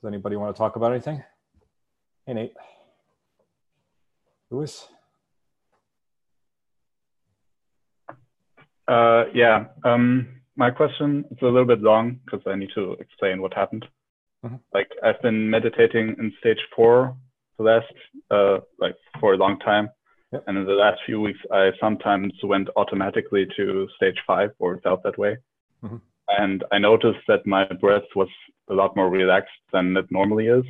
Does anybody want to talk about anything? Hey, Nate. Louis? Uh, yeah. Um, my question is a little bit long because I need to explain what happened. Mm-hmm. Like I've been meditating in stage four the last, uh, like for a long time. Yep. And in the last few weeks, I sometimes went automatically to stage five or felt that way. Mm-hmm. And I noticed that my breath was a lot more relaxed than it normally is.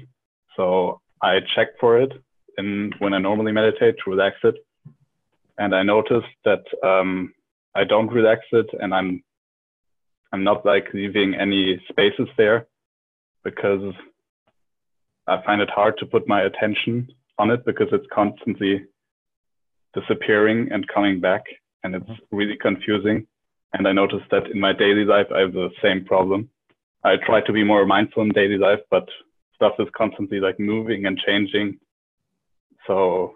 So I check for it in when I normally meditate to relax it. And I noticed that um, I don't relax it and I'm I'm not like leaving any spaces there because I find it hard to put my attention on it because it's constantly disappearing and coming back and it's mm-hmm. really confusing. And I noticed that in my daily life, I have the same problem. I try to be more mindful in daily life, but stuff is constantly like moving and changing. So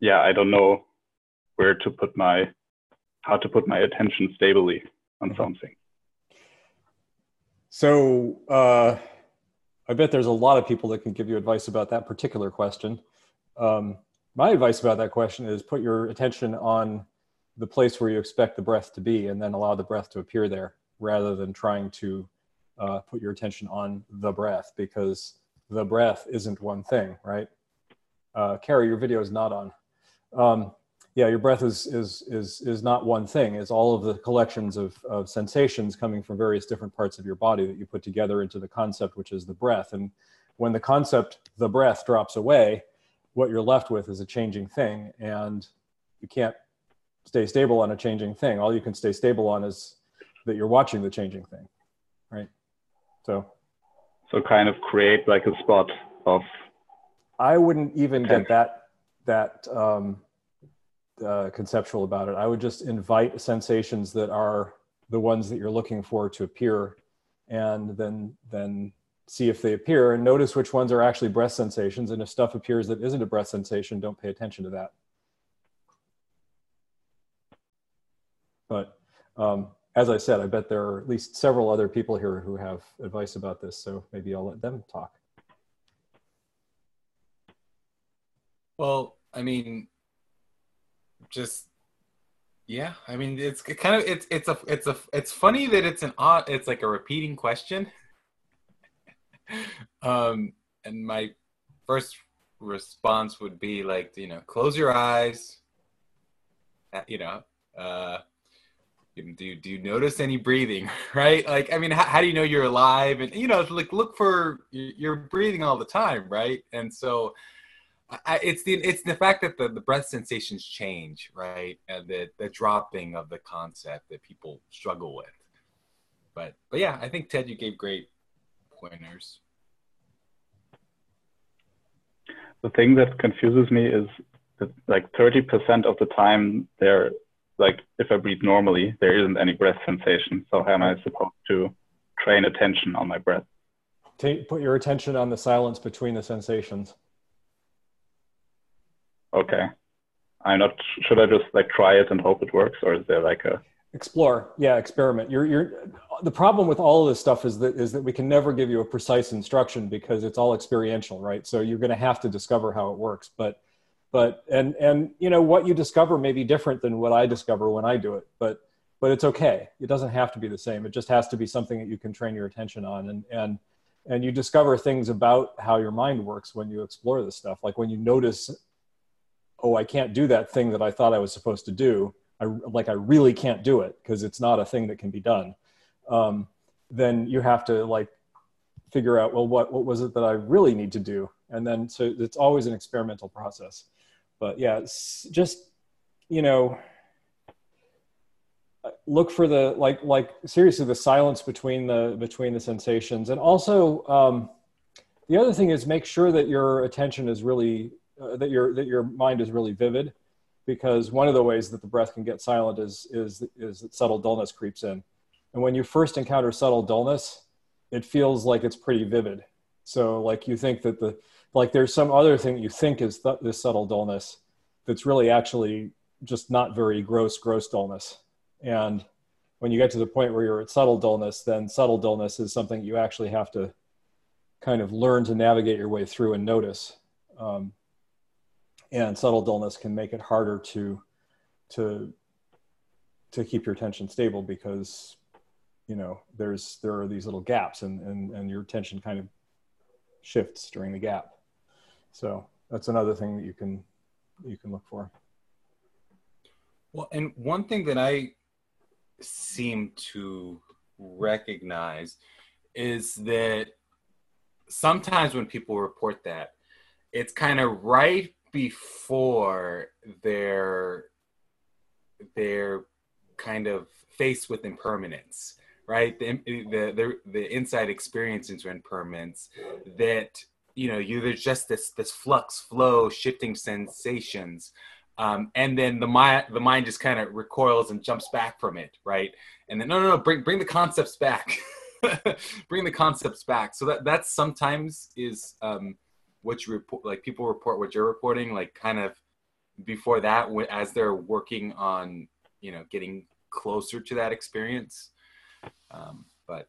yeah, I don't know where to put my, how to put my attention stably on mm-hmm. something. So uh, I bet there's a lot of people that can give you advice about that particular question. Um, my advice about that question is put your attention on the place where you expect the breath to be and then allow the breath to appear there rather than trying to uh, put your attention on the breath because the breath isn't one thing, right? Uh, Carrie, your video is not on. Um, yeah, your breath is, is, is, is not one thing. It's all of the collections of, of sensations coming from various different parts of your body that you put together into the concept, which is the breath. And when the concept, the breath, drops away, what you're left with is a changing thing. And you can't stay stable on a changing thing. All you can stay stable on is that you're watching the changing thing? So, so kind of create like a spot of. I wouldn't even get that that um, uh, conceptual about it. I would just invite sensations that are the ones that you're looking for to appear, and then then see if they appear and notice which ones are actually breath sensations. And if stuff appears that isn't a breath sensation, don't pay attention to that. But um, as I said, I bet there are at least several other people here who have advice about this. So maybe I'll let them talk. Well, I mean, just yeah i mean it's kind of it's it's a it's a it's funny that it's an odd it's like a repeating question um and my first response would be like you know close your eyes uh, you know uh do do you notice any breathing right like i mean how, how do you know you're alive and you know like look for you're breathing all the time right and so I, it's the it's the fact that the, the breath sensations change, right? And the the dropping of the concept that people struggle with. But but yeah, I think Ted, you gave great pointers. The thing that confuses me is that like thirty percent of the time there, like if I breathe normally, there isn't any breath sensation. So how am I supposed to train attention on my breath? Take, put your attention on the silence between the sensations. Okay. I'm not should i just like try it and hope it works or is there like a explore. Yeah experiment. You're you're the problem with all of this stuff is that is that we can never give you a precise instruction because it's all experiential right? So you're going to have to discover how it works. But but and and you know what you discover may be different than what i discover when i do it but but it's okay it doesn't have to be the same it just has to be something that you can train your attention on and and and you discover things about how your mind works when you explore this stuff like when you notice oh, I can't do that thing that I thought I was supposed to do. I like I really can't do it because it's not a thing that can be done. Um, then you have to like figure out well what what was it that I really need to do, and then so it's always an experimental process. But yeah, just you know look for the like like seriously the silence between the between the sensations. And also um, the other thing is make sure that your attention is really uh, that your that your mind is really vivid because one of the ways that the breath can get silent is is is that subtle dullness creeps in. And when you first encounter subtle dullness it feels like it's pretty vivid. So like you think that the like there's some other thing you think is th- this subtle dullness that's really actually just not very gross gross dullness and when you get to the point where you're at subtle dullness then subtle dullness is something you actually have to kind of learn to navigate your way through and notice. Um, and subtle dullness can make it harder to to to keep your attention stable because you know there's there are these little gaps and and, and your attention kind of shifts during the gap so that's another thing that you can you can look for. Well and one thing that i seem to recognize is that sometimes when people report that it's kind of right before they're they're kind of faced with impermanence right? The the the, the inside experience into impermanence that you know you there's just this this flux flow shifting sensations. Um, and then the mind the mind just kind of recoils and jumps back from it right? And then no no no bring bring the concepts back. Bring the concepts back. So that that sometimes is um, what you report like people report what you're reporting like kind of before that as they're working on you know getting closer to that experience. Um, but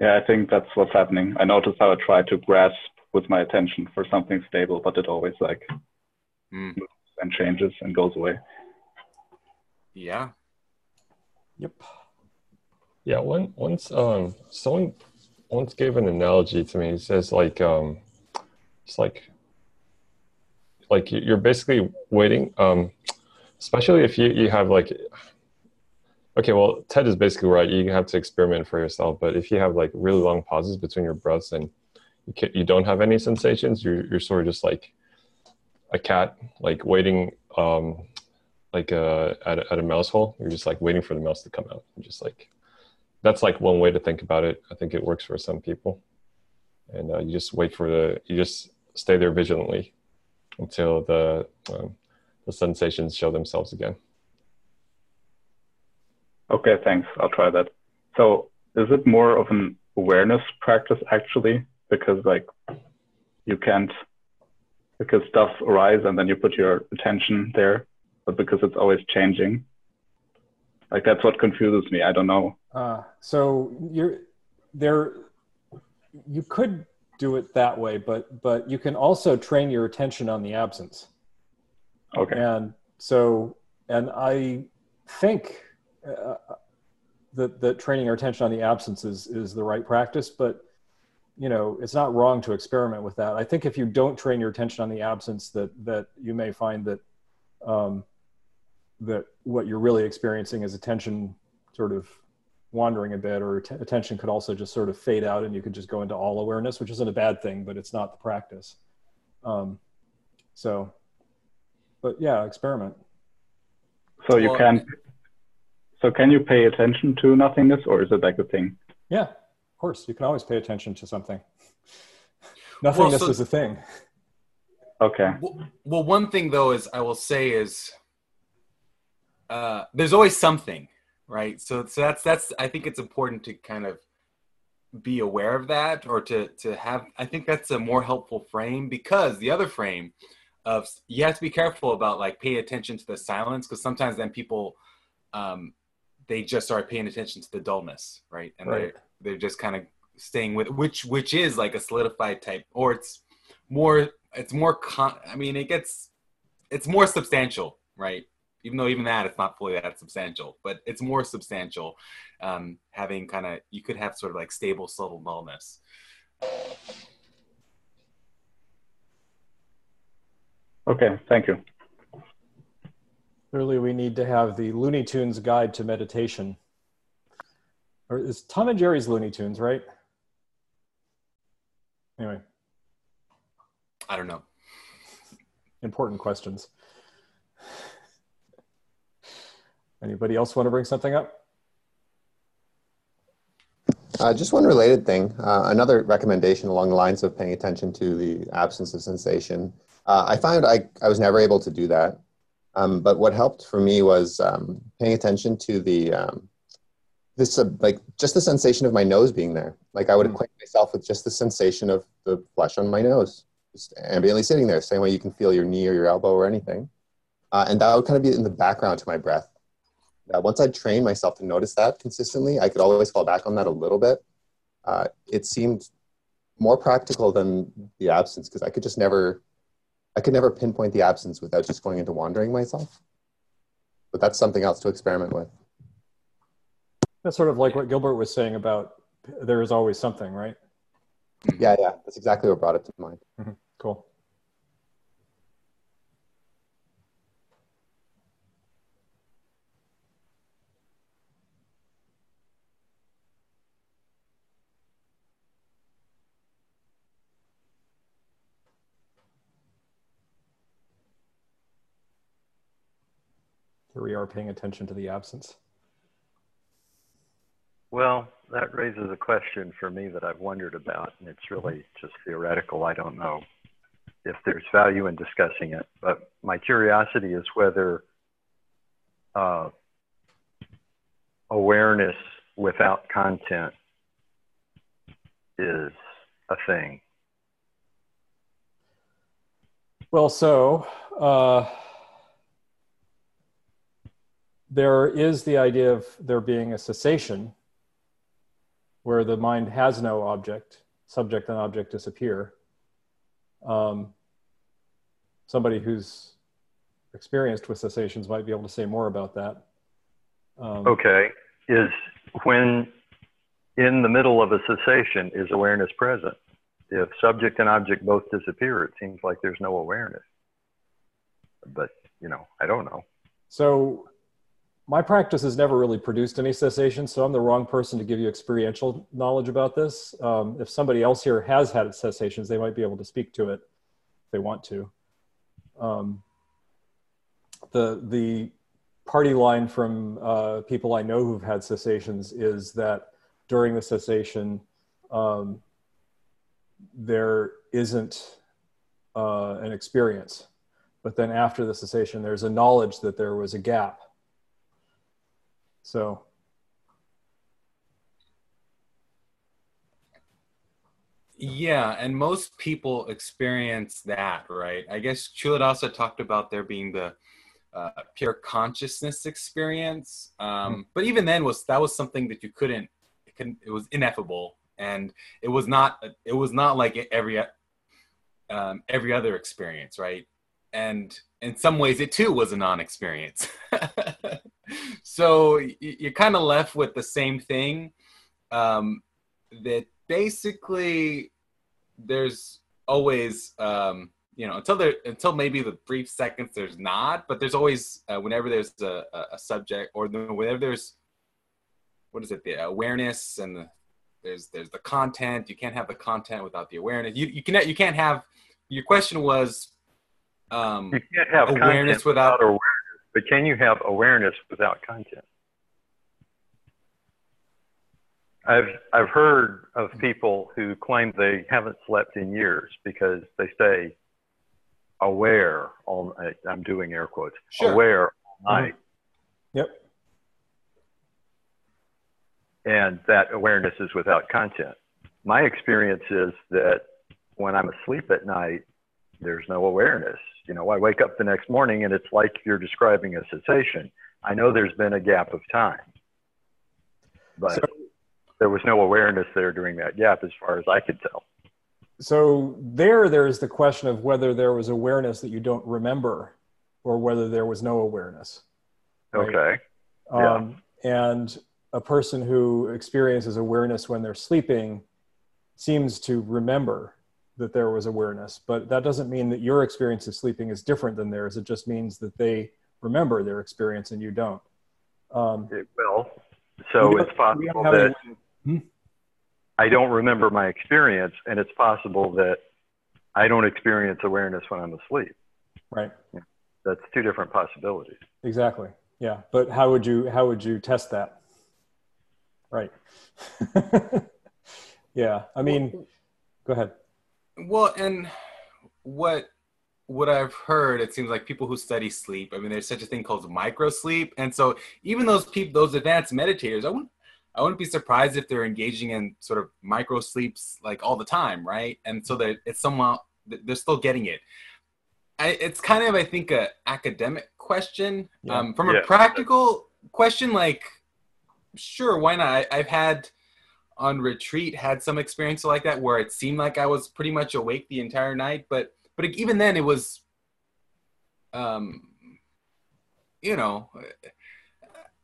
yeah i think that's what's happening. I notice how i try to grasp with my attention for something stable but it always like mm. and changes and goes away. Yeah. Yep. Yeah one once um someone once gave an analogy to me he says like um it's like like you're basically waiting um especially if you, you have like okay well ted is basically right. You have to experiment for yourself but if you have like really long pauses between your breaths and you, can, you don't have any sensations you're, you're sort of just like a cat like waiting um like uh at a, at a mouse hole you're just like waiting for the mouse to come out. You're just like that's like one way to think about it. I think it works for some people. And uh, you just wait for the you just stay there vigilantly until the um, the sensations show themselves again. Okay, thanks. I'll try that. So, is it more of an awareness practice actually? Because like you can't because stuff arise and then you put your attention there, but because it's always changing. Like that's what confuses me. I don't know. Uh, so you're there. You could do it that way, but but you can also train your attention on the absence. Okay. And so, and I think uh, that that training our attention on the absence is is the right practice, but you know it's not wrong to experiment with that. I think if you don't train your attention on the absence, that that you may find that um, that what you're really experiencing is attention sort of wandering a bit or t- attention could also just sort of fade out and you could just go into all awareness which isn't a bad thing but it's not the practice um, so but yeah experiment so you well, can so can you pay attention to nothingness or is it like a thing? Yeah of course. You can always pay attention to something. Nothingness well, so, is a thing. Okay. Well, well one thing though is i will say is uh, there's always something right? So so that's that's i think it's important to kind of be aware of that or to to have i think that's a more helpful frame because the other frame of you have to be careful about like pay attention to the silence because sometimes then people um they just start paying attention to the dullness right and right. they're they're just kind of staying with which which is like a solidified type or it's more it's more con i mean it gets it's more substantial right even though even that it's not fully that substantial, but it's more substantial. Um, having kind of you could have sort of like stable subtle nullness. Okay, thank you. Clearly, we need to have the Looney Tunes guide to meditation. Or is Tom and Jerry's Looney Tunes, right? Anyway. I don't know. Important questions. Anybody else want to bring something up? Uh, just one related thing. Uh, another recommendation along the lines of paying attention to the absence of sensation. Uh, I found I, I was never able to do that. Um, but what helped for me was um, paying attention to the um, this uh, like just the sensation of my nose being there. Like I would mm. acquaint myself with just the sensation of the flesh on my nose, just ambiently sitting there, same way you can feel your knee or your elbow or anything. Uh, and that would kind of be in the background to my breath once I trained myself to notice that consistently, I could always fall back on that a little bit. uh, it seemed more practical than the absence because I could just never, I could never pinpoint the absence without just going into wandering myself. But that's something else to experiment with. That's sort of like what Gilbert was saying about there is always something, right? Yeah, yeah, that's exactly what brought it to mind. Mm-hmm. Cool. We are paying attention to the absence. Well, that raises a question for me that I've wondered about, and it's really just theoretical. I don't know if there's value in discussing it, but my curiosity is whether uh, awareness without content is a thing. Well, so uh, there is the idea of there being a cessation where the mind has no object, subject and object disappear. Um, somebody who's experienced with cessations might be able to say more about that. Um, okay. Is when in the middle of a cessation, is awareness present? If subject and object both disappear, it seems like there's no awareness. But, you know, I don't know. So my practice has never really produced any cessation, so I'm the wrong person to give you experiential knowledge about this. Um, if somebody else here has had cessations, they might be able to speak to it if they want to. Um, the the party line from uh, people I know who've had cessations is that during the cessation, um, there isn't uh, an experience, but then after the cessation, there's a knowledge that there was a gap so Yeah, and most people experience that, right? I guess Culadasa talked about there being the uh, pure consciousness experience, um, mm-hmm. but even then was that was something that you couldn't. It, couldn't, it was ineffable, and it was not. It was not like every um, every other experience, right? And in some ways, it too was a non-experience. so you're kind of left with the same thing um, that basically there's always um, you know until there until maybe the brief seconds there's not but there's always uh, whenever there's a, a subject or the, whenever there's what is it the awareness and the, there's there's the content you can't have the content without the awareness. You, you can you can't have your question was um, you can't have awareness without, without awareness but can you have awareness without content? I've I've heard of people who claim they haven't slept in years because they stay aware all night. I'm doing air quotes sure. aware all night. Mm-hmm. Yep. And that awareness is without content. My experience is that when I'm asleep at night, there's no awareness. You know, I wake up the next morning and it's like you're describing a cessation. I know there's been a gap of time, but so, there was no awareness there during that gap as far as I could tell. So there, there's the question of whether there was awareness that you don't remember or whether there was no awareness. Right? Okay. Um, yeah. And a person who experiences awareness when they're sleeping seems to remember that there was awareness, but that doesn't mean that your experience of sleeping is different than theirs. It just means that they remember their experience and you don't. Um, it will. So it's possible that hmm? I don't remember my experience, and it's possible that I don't experience awareness when I'm asleep. Right. Yeah. That's two different possibilities. Exactly. Yeah, but how would you how would you test that? Right. yeah, I mean, go ahead. Well, and what what I've heard, it seems like people who study sleep. I mean, there's such a thing called micro sleep, and so even those people, those advanced meditators, I wouldn't, I wouldn't be surprised if they're engaging in sort of micro sleeps like all the time, right? And so that it's somehow they're still getting it. I, it's kind of, I think, a academic question. Yeah. Um, from yeah. a practical question, like, sure, why not? I, I've had on retreat had some experience like that where it seemed like I was pretty much awake the entire night, but but even then it was, um, you know,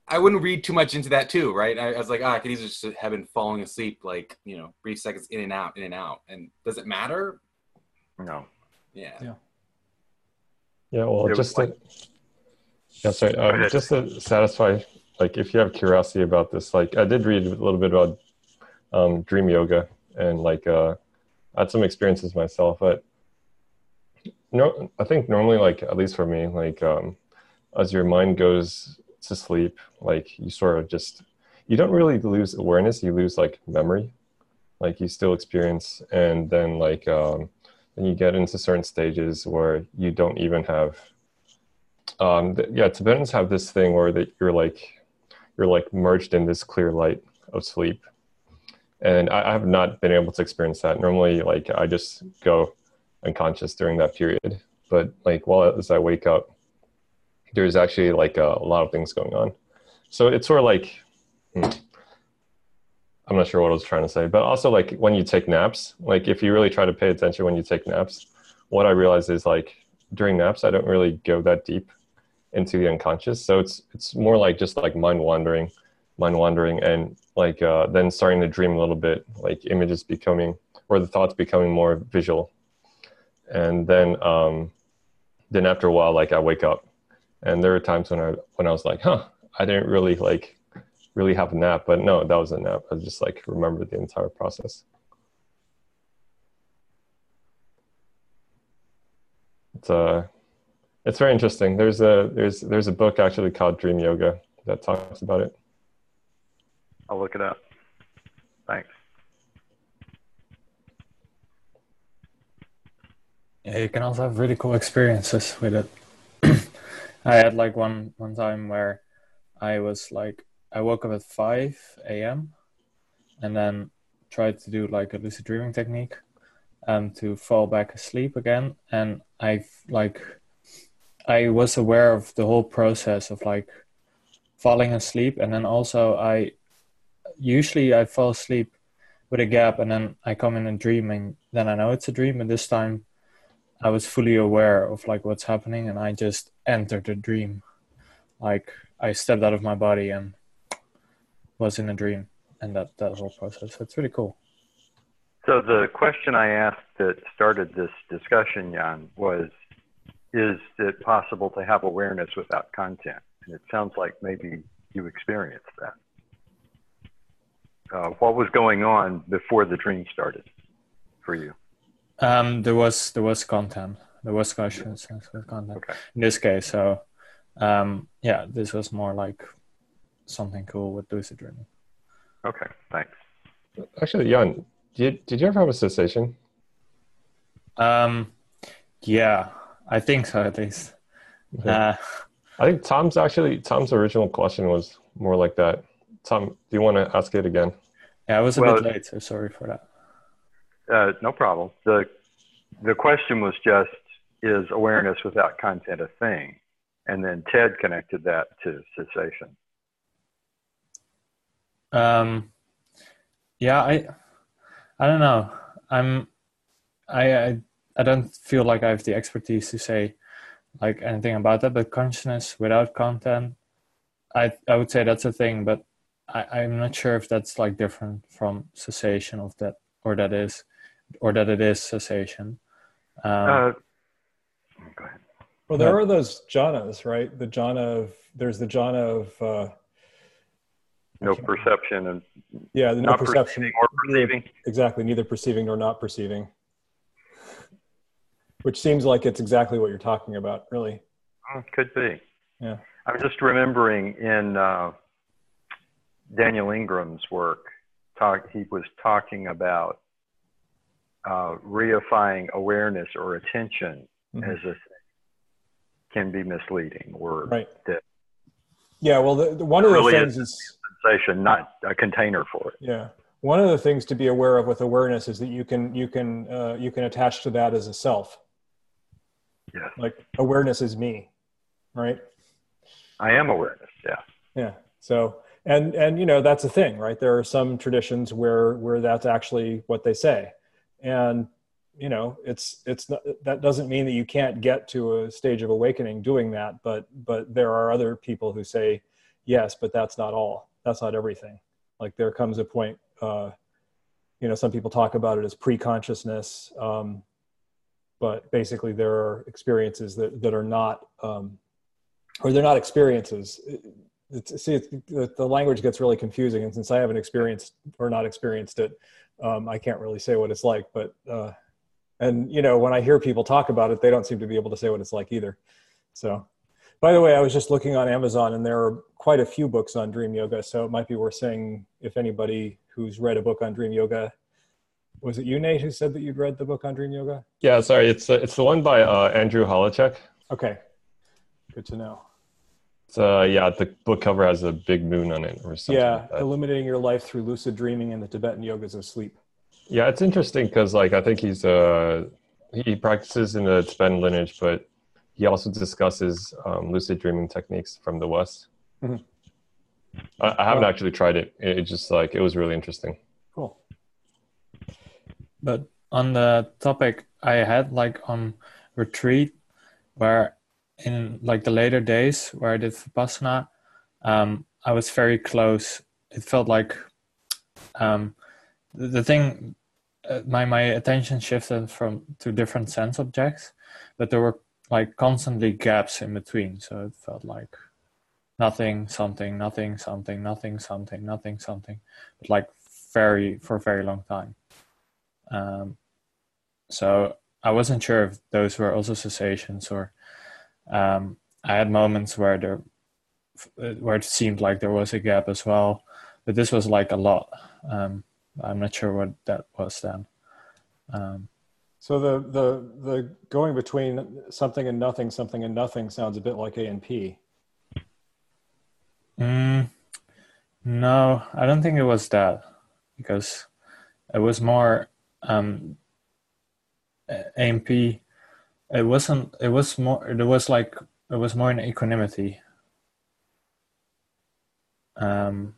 I wouldn't read too much into that too, right? I, I was like, ah, I could easily just have been falling asleep, like you know, brief seconds in and out, in and out, and does it matter? No. Yeah. Yeah. Yeah, well, It was just like- yeah, sorry, um, just to satisfy, like, if you have curiosity about this, like, I did read a little bit about um, dream yoga and like uh, I had some experiences myself, but no, I think normally, like, at least for me, like, um, as your mind goes to sleep, like, you sort of just you don't really lose awareness, you lose like memory, like, you still experience, and then like um, then you get into certain stages where you don't even have um th- yeah tibetans have this thing where that you're like you're like merged in this clear light of sleep and I, I have not been able to experience that. Normally like i just go unconscious during that period. But like while as i wake up there's actually like a, a lot of things going on. So it's sort of like hmm, i'm not sure what i was trying to say. But also like when you take naps like if you really try to pay attention when you take naps what i realize is like during naps i don't really go that deep into the unconscious. So it's it's more like just like mind wandering mind wandering and like uh, then starting to dream a little bit like images becoming or the thoughts becoming more visual. And then um then after a while like i wake up. And there are times when i when i was like huh i didn't really like really have a nap. But no that was a nap. I just like remembered the entire process. It's uh it's very interesting. There's a there's there's a book actually called dream yoga that talks about it I'll look it up. Thanks. Yeah, you can also have really cool experiences with it. I had like one one time where I was like I woke up at five a.m. and then tried to do like a lucid dreaming technique and to fall back asleep again and I like I was aware of the whole process of like falling asleep and then also I usually I fall asleep with a gap and then I come in a dream and then I know it's a dream and this time I was fully aware of like what's happening and I just entered the dream. Like I stepped out of my body and was in a dream and that, that whole process. It's really cool. So the question I asked that started this discussion, Jan, was, is it possible to have awareness without content? And it sounds like maybe you experienced that. Uh, what was going on before the dream started for you? Um, there was there was content. There was questions and there was content Okay. in this case. So um, yeah, this was more like something cool with lucid dreaming. Okay, thanks. actually jan did, did you ever have a cessation Um, yeah, I think so at least. Okay. Uh, I think Tom's actually Tom's original question was more like that. Tom, do you want to ask it again? yeah, I was a Well- bit late, so sorry for that. Uh, no problem. The, the question was just, is awareness without content a thing? And then Ted connected that to cessation. Um, yeah, I, I don't know. I'm, I, I, I don't feel like I have the expertise to say like anything about that. But consciousness without content, I, I would say that's a thing. But I, I'm not sure if that's like different from cessation of that, or that is, or that it is cessation. Um, Uh, go ahead. Well, there are those jhanas, right? The jhana of there's the jhana of uh, No perception and yeah, the no not perception perceiving or perceiving. exactly, neither perceiving nor not perceiving, which seems like it's exactly what you're talking about, really. Oh, Could be. Yeah. I'm just remembering in uh, Daniel Ingram's work, talk, he was talking about uh, reifying awareness or attention Mhm. as a thing can be misleading or Right. Yeah. Well, the, the, one of the Really things is- is sensation, not a container for it. Yeah. One of the things to be aware of with awareness is that you can you can uh, you can attach to that as a self. Yes. Like awareness is me, right? I am awareness. Yeah. Yeah. So and and you know that's a thing right? There are some traditions where where that's actually what they say. And you know it's it's not, that doesn't mean that you can't get to a stage of awakening doing that but but there are other people who say yes but that's not all. That's not everything. Like there comes a point uh you know some people talk about it as pre-consciousness um but basically there are experiences that that are not um or they're not experiences it's, see, it's, the, language gets really confusing, and since I haven't experienced or not experienced it, um, I can't really say what it's like. But uh, and you know, when I hear people talk about it, they don't seem to be able to say what it's like either. So, by the way, I was just looking on Amazon, and there are quite a few books on dream yoga. So it might be worth saying if anybody who's read a book on dream yoga. Was it you, Nate, who said that you'd read the book on dream yoga? Yeah, sorry, it's uh, it's the one by uh, Andrew Holecek. Okay, good to know. Uh, yeah, the book cover has a big moon on it, or something. Yeah, like illuminating your life through lucid dreaming and the Tibetan yogas of sleep. Yeah, it's interesting because, like, I think he's uh he practices in the Tibetan lineage, but he also discusses um, lucid dreaming techniques from the West. Mm-hmm. I, I, haven't well, actually tried it. It just like it was really interesting. Cool. But on the topic, I had like on retreat where in like the later days where I did Vipassana, um, I was very close. It felt like um, the, the thing, uh, my my attention shifted from to different sense objects, but there were like constantly gaps in between. So it felt like nothing, something, nothing, something, nothing, something, nothing, something, but like very for a very long time. Um, so I wasn't sure if those were also cessations or um, I had moments where there, where it seemed like there was a gap as well, but this was like a lot. Um, I'm not sure what that was then. Um, so the the the going between something and nothing, something and nothing sounds a bit like A and P. Mm, no, I don't think it was that because it was more um, AMP it wasn't it was more it was like it was more in equanimity. Um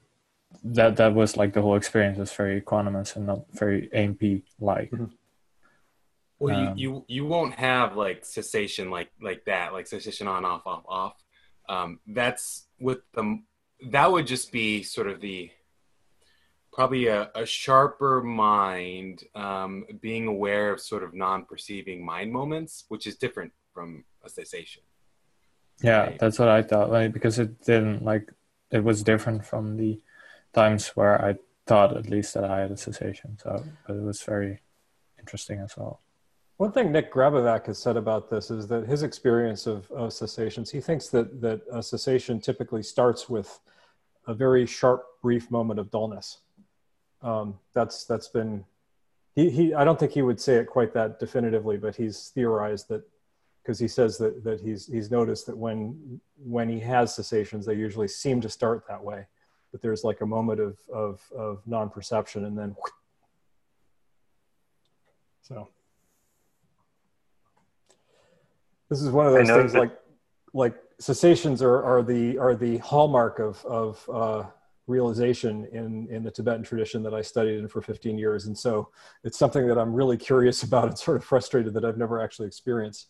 that that was like the whole experience was very equanimous and not very amp like. Mm-hmm. well um, you, you you won't have like cessation like like that like cessation on off off off. Um that's with the that would just be sort of the probably a, a sharper mind um, being aware of sort of non-perceiving mind moments which is different from a cessation yeah right? that's what i thought like because it didn't like it was different from the times where i thought at least that i had a cessation so but it was very interesting as well one thing Nick Grabovac has said about this is that his experience of, of cessations, he thinks that that a cessation typically starts with a very sharp, brief moment of dullness, um, that's that's been he, he I don't think he would say it quite that definitively, but he's theorized that because he says that that he's he's noticed that when when he has cessations, they usually seem to start that way, but there's like a moment of of of non-perception and then so. This is one of those things like like cessations are, are the are the hallmark of of uh, realization in in the Tibetan tradition that I studied in for 15 years, and so it's something that I'm really curious about and sort of frustrated that I've never actually experienced.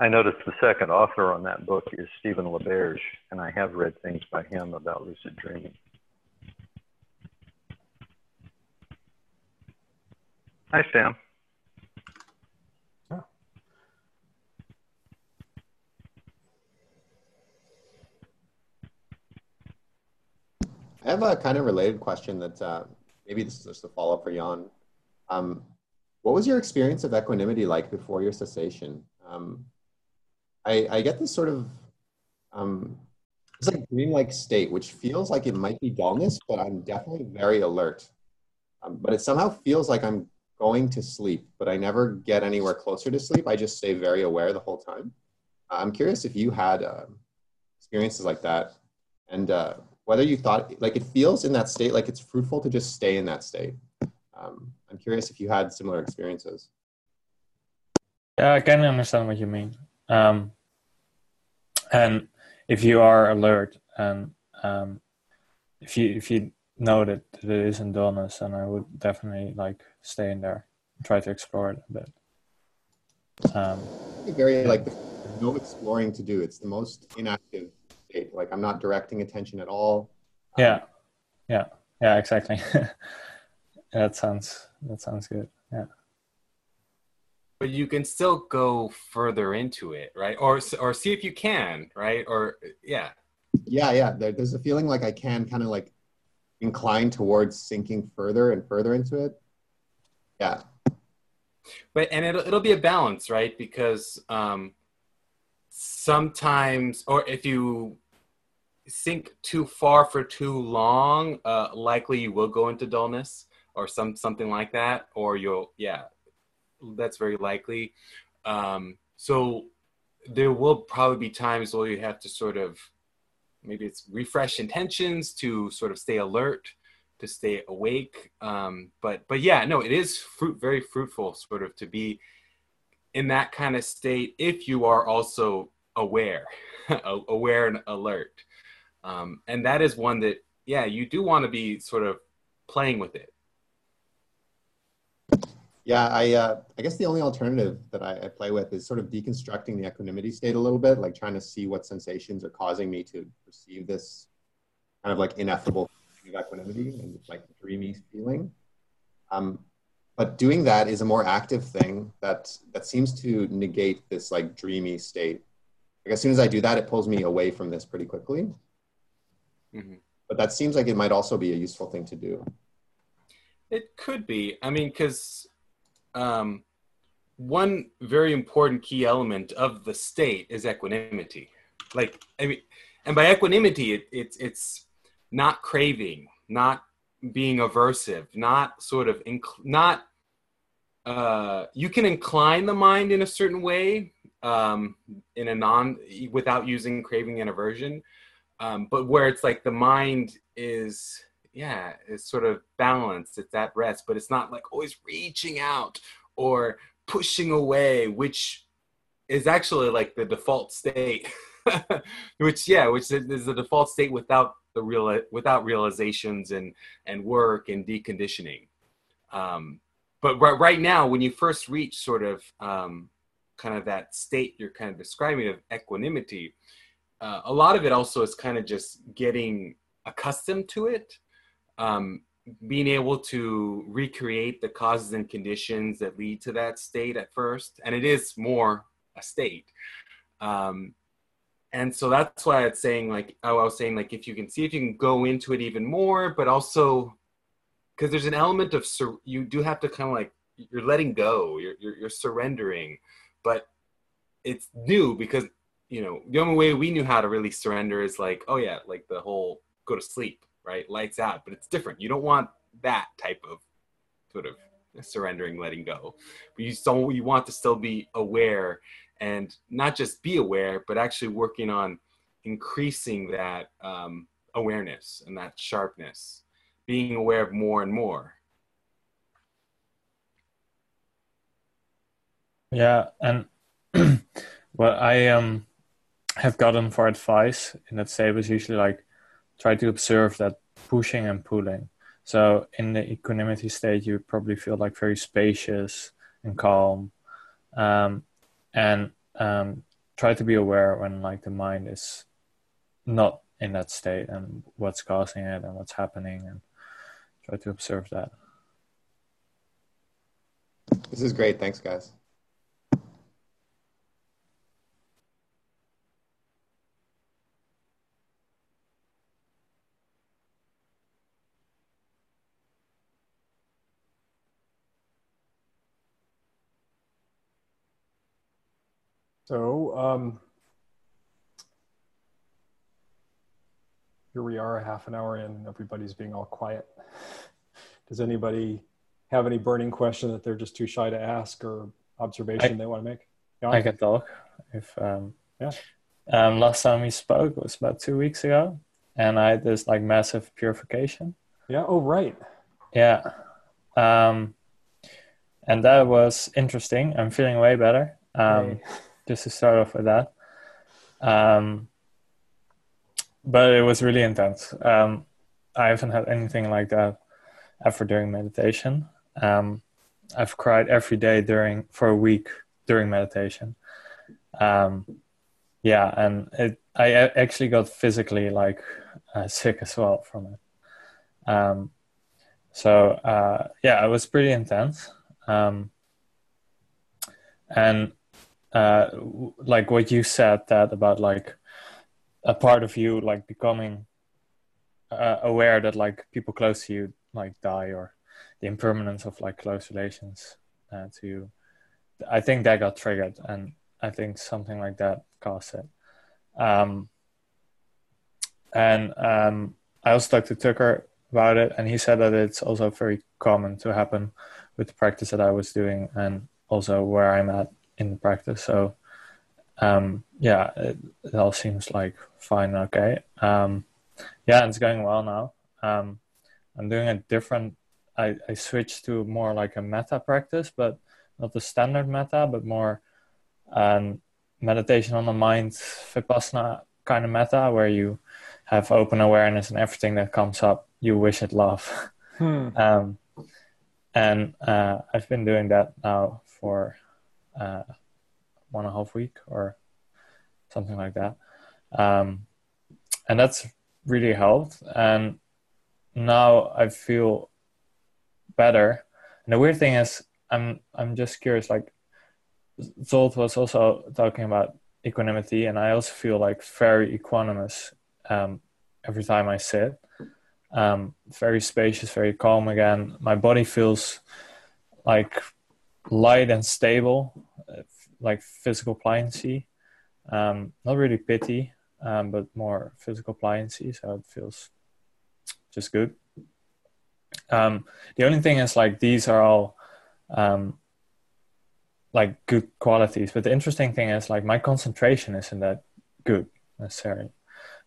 I noticed the second author on that book is Stephen LaBerge, and I have read things by him about lucid dreaming. Hi, Sam. I have a kind of related question that uh, maybe this is just a follow up for Jan. Um, what was your experience of equanimity like before your cessation? Um, I, I, get this sort of um, it's like dream-like state, which feels like it might be dullness, but I'm definitely very alert. Um, but it somehow feels like I'm going to sleep, but I never get anywhere closer to sleep. I just stay very aware the whole time. I'm curious if you had uh, experiences like that, and uh, whether you thought like it feels in that state like it's fruitful to just stay in that state um, i'm curious if you had similar experiences yeah i can understand what you mean um, and if you are alert and um, if you if you know that, that it isn't dullness, then I would definitely like stay in there, try to explore it a bit. Um, very like no exploring to do. It's the most inactive state. Like I'm not directing attention at all. Yeah, yeah, yeah, exactly. that sounds that sounds good. Yeah. But you can still go further into it, right? Or or see if you can, right? Or yeah. Yeah, yeah. There, there's a feeling like I can kind of like incline towards sinking further and further into it. Yeah. But and it'll it'll be a balance, right? Because um, sometimes, or if you sink too far for too long, uh, likely you will go into dullness or some something like that, or you'll yeah, that's very likely. Um, so there will probably be times where you have to sort of maybe it's refresh intentions to sort of stay alert to stay awake um, but but yeah no it is fruit very fruitful sort of to be in that kind of state if you are also aware aware and alert um, and that is one that yeah you do want to be sort of playing with it yeah, I uh, I guess the only alternative that I, I, play with is sort of deconstructing the equanimity state a little bit, like trying to see what sensations are causing me to perceive this kind of like ineffable of equanimity and like dreamy feeling. Um, but doing that is a more active thing that that seems to negate this like dreamy state. Like as soon as I do that, it pulls me away from this pretty quickly. Mm-hmm. But that seems like it might also be a useful thing to do. It could be. I mean, because um, one very important key element of the state is equanimity. Like, I mean, and by equanimity, it, it's it's not craving, not being aversive, not sort of inc- not. Uh, you can incline the mind in a certain way, um, in a non without using craving and aversion, um, but where it's like the mind is yeah, it's sort of balanced. It's at rest, but it's not like always reaching out or pushing away, which is actually like the default state. which yeah, which is the default state without the real without realizations and and work and deconditioning. Um, but right, right now, when you first reach sort of um, kind of that state you're kind of describing of equanimity, uh, a lot of it also is kind of just getting accustomed to it um, being able to recreate the causes and conditions that lead to that state at first and it is more a state. Um, and so that's why it's saying like oh i was saying like if you can see if you can go into it even more but also because there's an element of sur- you do have to kind of like you're letting go you're, you're, you're surrendering but it's new because you know the only way we knew how to really surrender is like oh yeah like the whole go to sleep right? Lights out, but it's different. You don't want that type of sort of surrendering, letting go. But you still you want to still be aware and not just be aware, but actually working on increasing that um, awareness and that sharpness, being aware of more and more. Yeah, and what I um have gotten for advice in that state was usually like try to observe that pushing and pulling. So in the equanimity state, you probably feel like very spacious and calm, um, and um, try to be aware when like the mind is not in that state and what's causing it and what's happening, and try to observe that. This is great. Thanks, guys. So um, here we are, a half an hour in. Everybody's being all quiet. Does anybody have any burning question that they're just too shy to ask or observation I, they want to make? Jan? I can talk. If um, yeah. Um, last time we spoke was about two weeks ago, and I had this like massive purification. Yeah. Oh, right. Yeah. Um, and that was interesting. I'm feeling way better. Um, just to start off with that. Um, but it was really intense. Um, I haven't had anything like that ever during meditation. Um, I've cried every day during for a week during meditation. Um, yeah, and it, I actually got physically like uh, sick as well from it. Um, so uh, yeah, it was pretty intense. Um, and uh, like what you said that about like a part of you like becoming uh, aware that like people close to you like die or the impermanence of like close relations uh, to you. I think that got triggered, and I think something like that caused it. Um, and um, I also talked to Tucker about it, and he said that it's also very common to happen with the practice that I was doing, and also where I'm at in practice. So, um, yeah, it, it, all seems like fine, okay. Um, yeah, it's going well now. Um, I'm doing a different. I, I switched to more like a metta practice, but not the standard metta, but more um, meditation on the mind, vipassana kind of metta, where you have open awareness and everything that comes up, you wish it love. Hmm. Um, and uh, I've been doing that now for uh, one and a half week or something like that. Um, and that's really helped. And now I feel better. And the weird thing is, I'm I'm just curious. Like Zolt was also talking about equanimity, and I also feel like very equanimous um, every time I sit. Um, very spacious, very calm again. My body feels like light and stable, like physical pliancy. Um, not really piti, um, but more physical pliancy. So it feels just good. Um, the only thing is like these are all um, like good qualities, but the interesting thing is like my concentration isn't that good necessarily.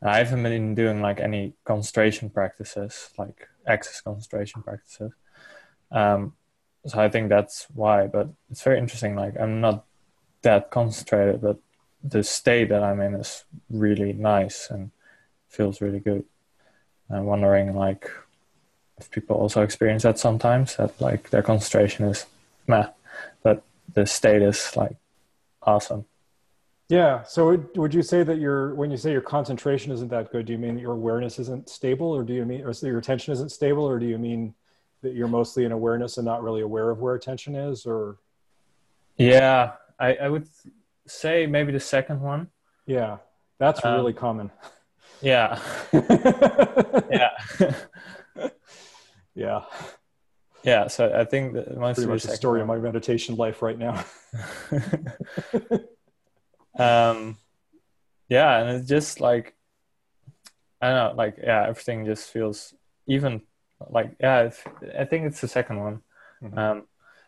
I haven't been doing like any concentration practices, like access concentration practices. Um, so I think that's why. But it's very interesting. Like I'm not that concentrated, but the state that I'm in is really nice and feels really good. I'm wondering like if people also experience that sometimes that like their concentration is meh, but the state is like awesome. Yeah. So would, would you say that your when you say your concentration isn't that good, do you mean that your awareness isn't stable, or do you mean or so your attention isn't stable, or do you mean that you're mostly in awareness and not really aware of where attention is, or? Yeah, I, I would say maybe the second one. Yeah, that's um, really common. Yeah. yeah. yeah. Yeah. So I think that most pretty much the story one. of my meditation life right now. um, yeah, and it's just like I don't know, like yeah, everything just feels even like yeah. I think it's the second one. Mm-hmm. Um,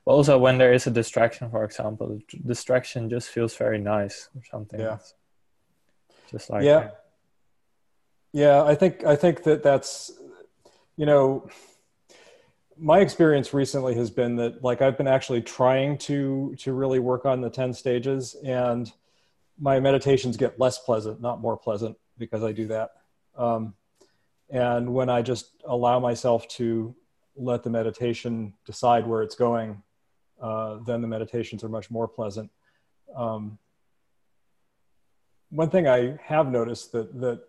but also when there is a distraction, for example, the distraction just feels very nice or something. Yeah. just like yeah. Yeah, I think I think that that's you know my experience recently has been that like I've been actually trying to to really work on the 10 stages and my meditations get less pleasant, not more pleasant because I do that. Um, and when I just allow myself to let the meditation decide where it's going, uh, then the meditations are much more pleasant. Um, one thing I have noticed that that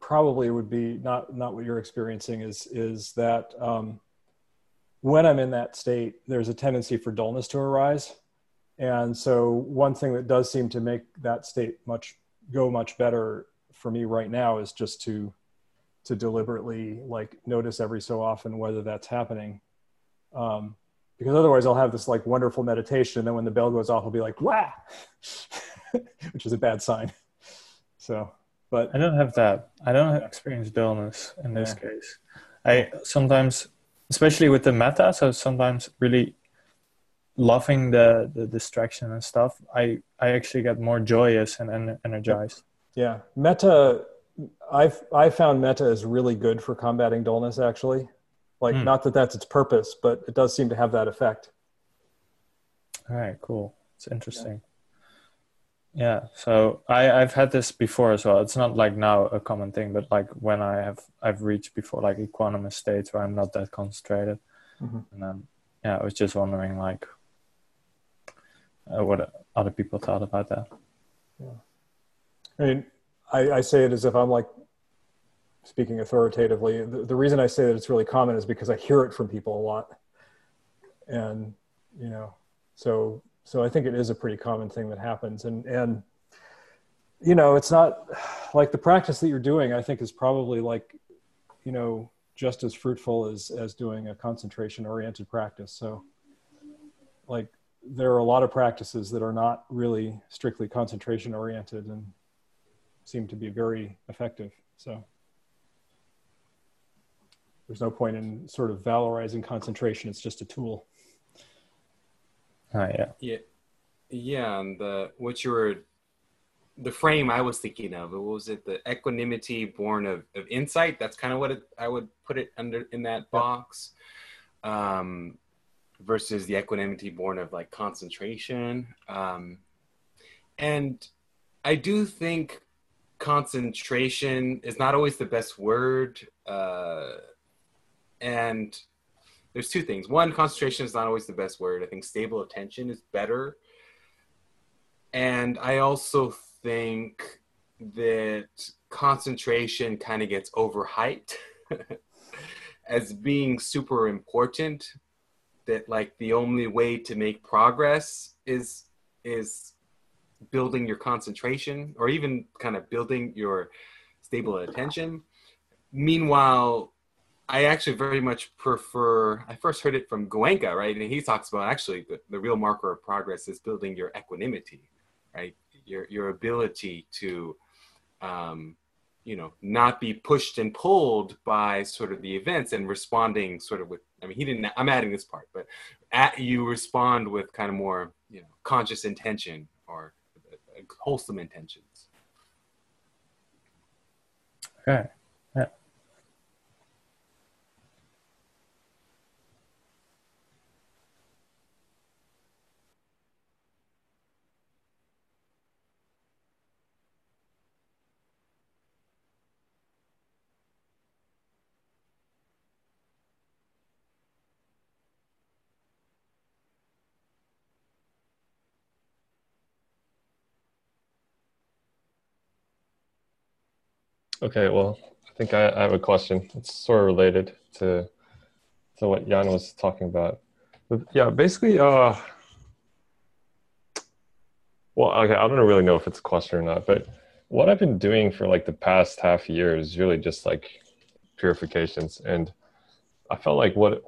probably would be not not what you're experiencing is is that um, when I'm in that state, there's a tendency for dullness to arise, and so one thing that does seem to make that state much go much better for me right now is just to to deliberately like notice every so often whether that's happening. Um, because otherwise I'll have this like wonderful meditation and then when the bell goes off I'll be like wah! which is a bad sign. So but I don't have that. I don't experience dullness in this yeah. case. I sometimes especially with the metta, so sometimes really loving the the distraction and stuff i i actually get more joyous and and energized. Yeah. Metta i've i found metta is really good for combating dullness actually like mm. not that that's its purpose but it does seem to have that effect all right cool it's interesting Yeah, so I I've had this before as well. It's not like now a common thing, but like when I have I've reached before like equanimous states where I'm not that concentrated, mm-hmm. and then yeah, I was just wondering like uh, what other people thought about that. Yeah, I mean, I, I say it as if I'm like speaking authoritatively. The, the reason I say that it's really common is because I hear it from people a lot, and you know, so so I think it is a pretty common thing that happens, and and you know, it's not like the practice that you're doing. I think is probably like, you know, just as fruitful as as doing a concentration oriented practice. So, like, there are a lot of practices that are not really strictly concentration oriented and seem to be very effective. So there's no point in sort of valorizing concentration. It's just a tool. Oh, yeah. Yeah. Yeah. And the, what you were, the frame I was thinking of, what was it? The equanimity born of, of insight. That's kind of what it, I would put it under in that box. Um, versus the equanimity born of like concentration. Um, and I do think concentration is not always the best word. Uh, and there's two things. One, concentration is not always the best word. I think stable attention is better. And I also think that concentration kind of gets overhyped as being super important that like the only way to make progress is is building your concentration or even kind of building your stable attention meanwhile i actually very much prefer i first heard it from goenka right? And he talks about actually the, the real marker of progress is building your equanimity right? Your your ability to um, you know not be pushed and pulled by sort of the events and responding sort of with i mean he didn't i'm adding this part but at you respond with kind of more you know conscious intention or wholesome intentions. Okay Okay, well, I think I, I have a question. It's sort of related to to what Jan was talking about. But yeah, basically, uh, well, okay, I don't really know if it's a question or not, but what I've been doing for like the past half year is really just like purifications, and I felt like what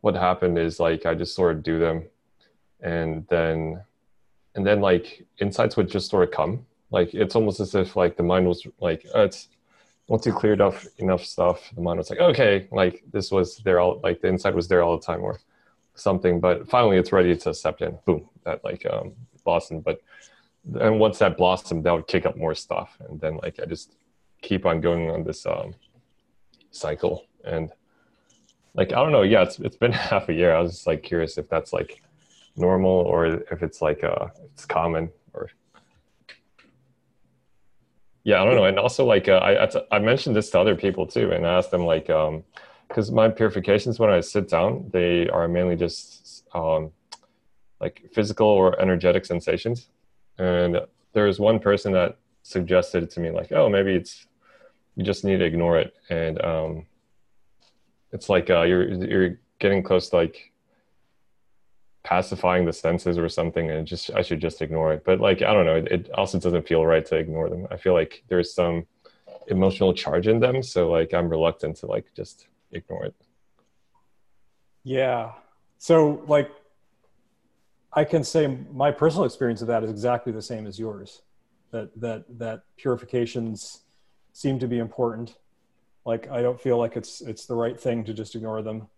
what happened is like I just sort of do them, and then and then like insights would just sort of come. Like it's almost as if like the mind was like, oh, it's once you cleared up enough stuff, the mind was like, okay, like this was there all like the insight was there all the time or something. But finally, it's ready to accept it. Boom, that like um, blossomed. But and once that blossomed, that would kick up more stuff, and then like I just keep on going on this um, cycle. And like I don't know, yeah, it's it's been half a year. I was just like curious if that's like normal or if it's like uh it's common or yeah, I don't know. And also, like, uh, I, I mentioned this to other people too, and I asked them, like, because um, my purifications, when I sit down, they are mainly just um, like physical or energetic sensations. And there was one person that suggested to me, like, oh, maybe it's you just need to ignore it, and um, it's like uh, you're you're getting close to like pacifying the senses or something and just i should just ignore it. But like i don't know it, it, also doesn't feel right to ignore them. I feel like there's some emotional charge in them. So like i'm reluctant to like just ignore it. Yeah. So like i can say my personal experience of that is exactly the same as yours that that that purifications seem to be important. Like i don't feel like it's it's the right thing to just ignore them.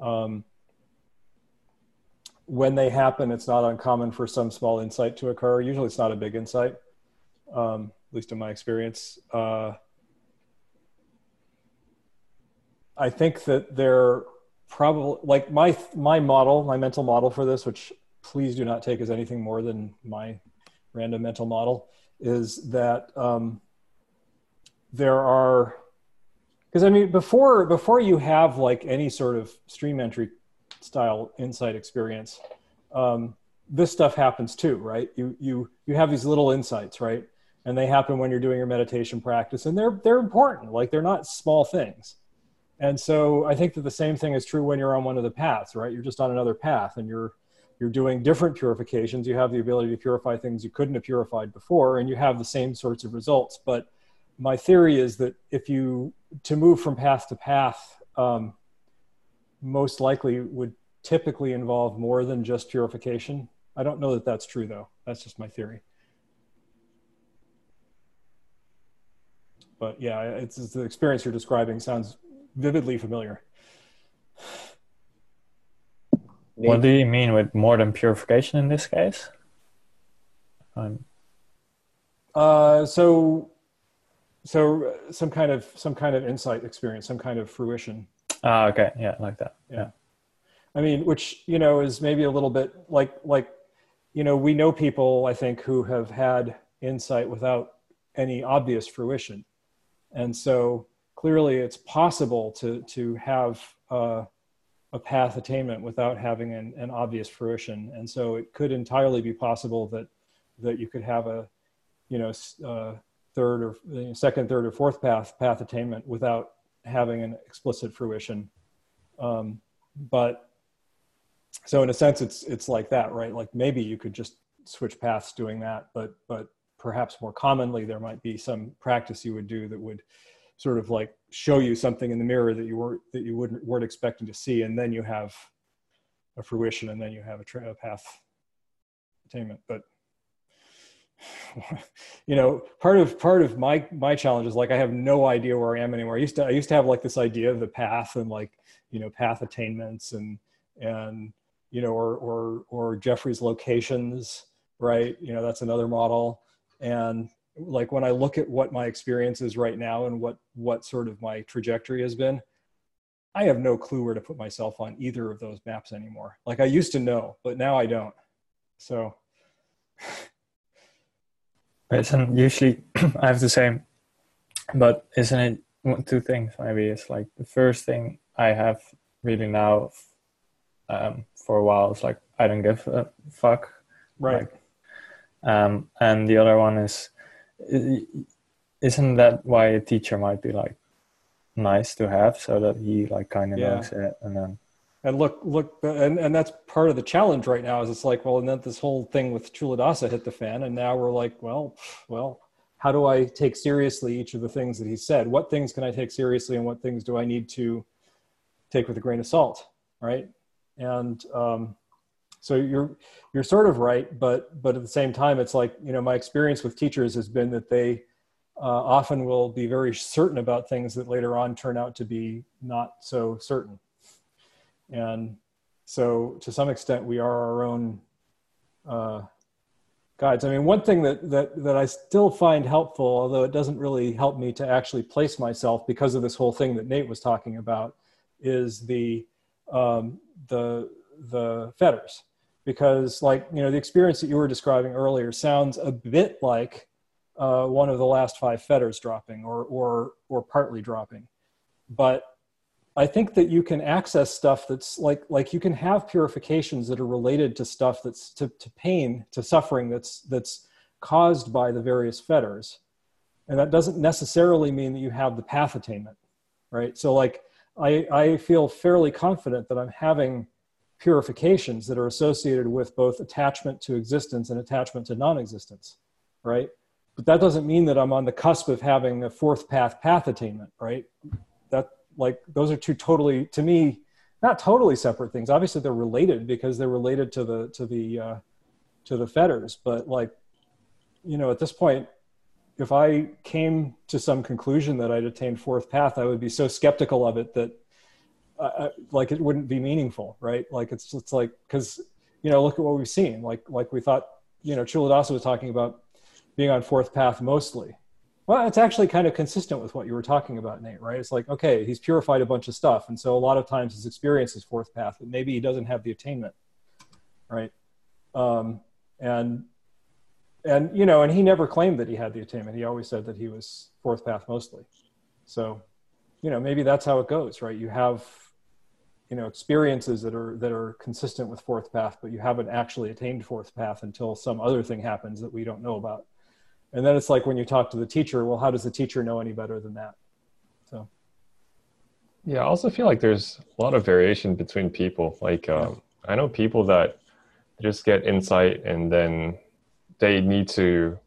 Um, when they happen, it's not uncommon for some small insight to occur. Usually, it's not a big insight, um, at least in my experience. Uh, I think that they're probably like my my model, my mental model for this, which please do not take as anything more than my random mental model is that um, there are because I mean before before you have like any sort of stream entry style insight experience, um, this stuff happens too, right? You you you have these little insights, right? And they happen when you're doing your meditation practice, and they're they're important. Like they're not small things. And so I think that the same thing is true when you're on one of the paths, right? You're just on another path, and you're you're doing different purifications. You have the ability to purify things you couldn't have purified before, and you have the same sorts of results. But my theory is that if you to move from path to path, um, most likely would typically involve more than just purification. I don't know that that's true though. That's just my theory. But yeah, it's, it's the experience you're describing sounds vividly familiar. What do you mean with more than purification in this case? Um, uh, so, so some kind of some kind of insight experience, some kind of fruition. Ah, okay, yeah, like that. Yeah. yeah. I mean, which you know is maybe a little bit like like, you know, we know people I think who have had insight without any obvious fruition, and so clearly it's possible to to have. Uh, a path attainment without having an, an obvious fruition. And so it could entirely be possible that that you could have a, you know, uh, third or second, third or fourth path path attainment without having an explicit fruition. Um, but so in a sense, it's it's like that, right? Like maybe you could just switch paths doing that, but but perhaps more commonly there might be some practice you would do that would sort of like show you something in the mirror that you weren't that you wouldn't weren't expecting to see, and then you have a fruition, and then you have a, tra- a path attainment. But you know, part of part of my my challenge is like I have no idea where I am anymore. I used to I used to have like this idea of the path and like you know path attainments and and you know or or or Jeffrey's locations, right? You know, that's another model. And like when I look at what my experience is right now and what what sort of my trajectory has been, I have no clue where to put myself on either of those maps anymore. Like I used to know, but now I don't. So isn't usually I have the same, but isn't it two things maybe? It's like the first thing I have really now um, for a while is like I don't give a fuck. Right. Like, um, and the other one is isn't that why a teacher might be like nice to have so that he like kind of yeah. knows it and then and look look and, and that's part of the challenge right now is it's like well and then this whole thing with Culadasa hit the fan and now we're like well well how do I take seriously each of the things that he said? What things can I take seriously and what things do I need to take with a grain of salt right? And um, so you're you're sort of right but but at the same time it's like you know my experience with teachers has been that they uh, often will be very certain about things that later on turn out to be not so certain and so to some extent we are our own uh, guides. I mean one thing that, that that i still find helpful although it doesn't really help me to actually place myself because of this whole thing that nate was talking about is the um, the the fetters. Because like you know the experience that you were describing earlier sounds a bit like uh, one of the last five fetters dropping or or or partly dropping. But i think that you can access stuff that's like like you can have purifications that are related to stuff that's to, to pain to suffering that's that's caused by the various fetters. And that doesn't necessarily mean that you have the path attainment right? So like i i feel fairly confident that i'm having purifications that are associated with both attachment to existence and attachment to non-existence right? But that doesn't mean that i'm on the cusp of having a fourth path path attainment right? That like those are two totally to me not totally separate things obviously they're related because they're related to the to the uh, to the fetters but like you know at this point if i came to some conclusion that i'd attained fourth path i would be so skeptical of it that uh, like it wouldn't be meaningful, right? Like it's it's like because you know look at what we've seen. Like like we thought you know Culadasa was talking about being on fourth path mostly. Well, it's actually kind of consistent with what you were talking about, Nate. Right? It's like okay, he's purified a bunch of stuff, and so a lot of times his experience is fourth path, but maybe he doesn't have the attainment, right? Um, and and you know, and he never claimed that he had the attainment. He always said that he was fourth path mostly. So, you know, maybe that's how it goes, right? You have, you know, experiences that are that are consistent with fourth path, but you haven't actually attained fourth path until some other thing happens that we don't know about. And then it's like when you talk to the teacher, well, how does the teacher know any better than that? So. Yeah, I also feel like there's a lot of variation between people. Like, um, I know people that just get insight and then they need to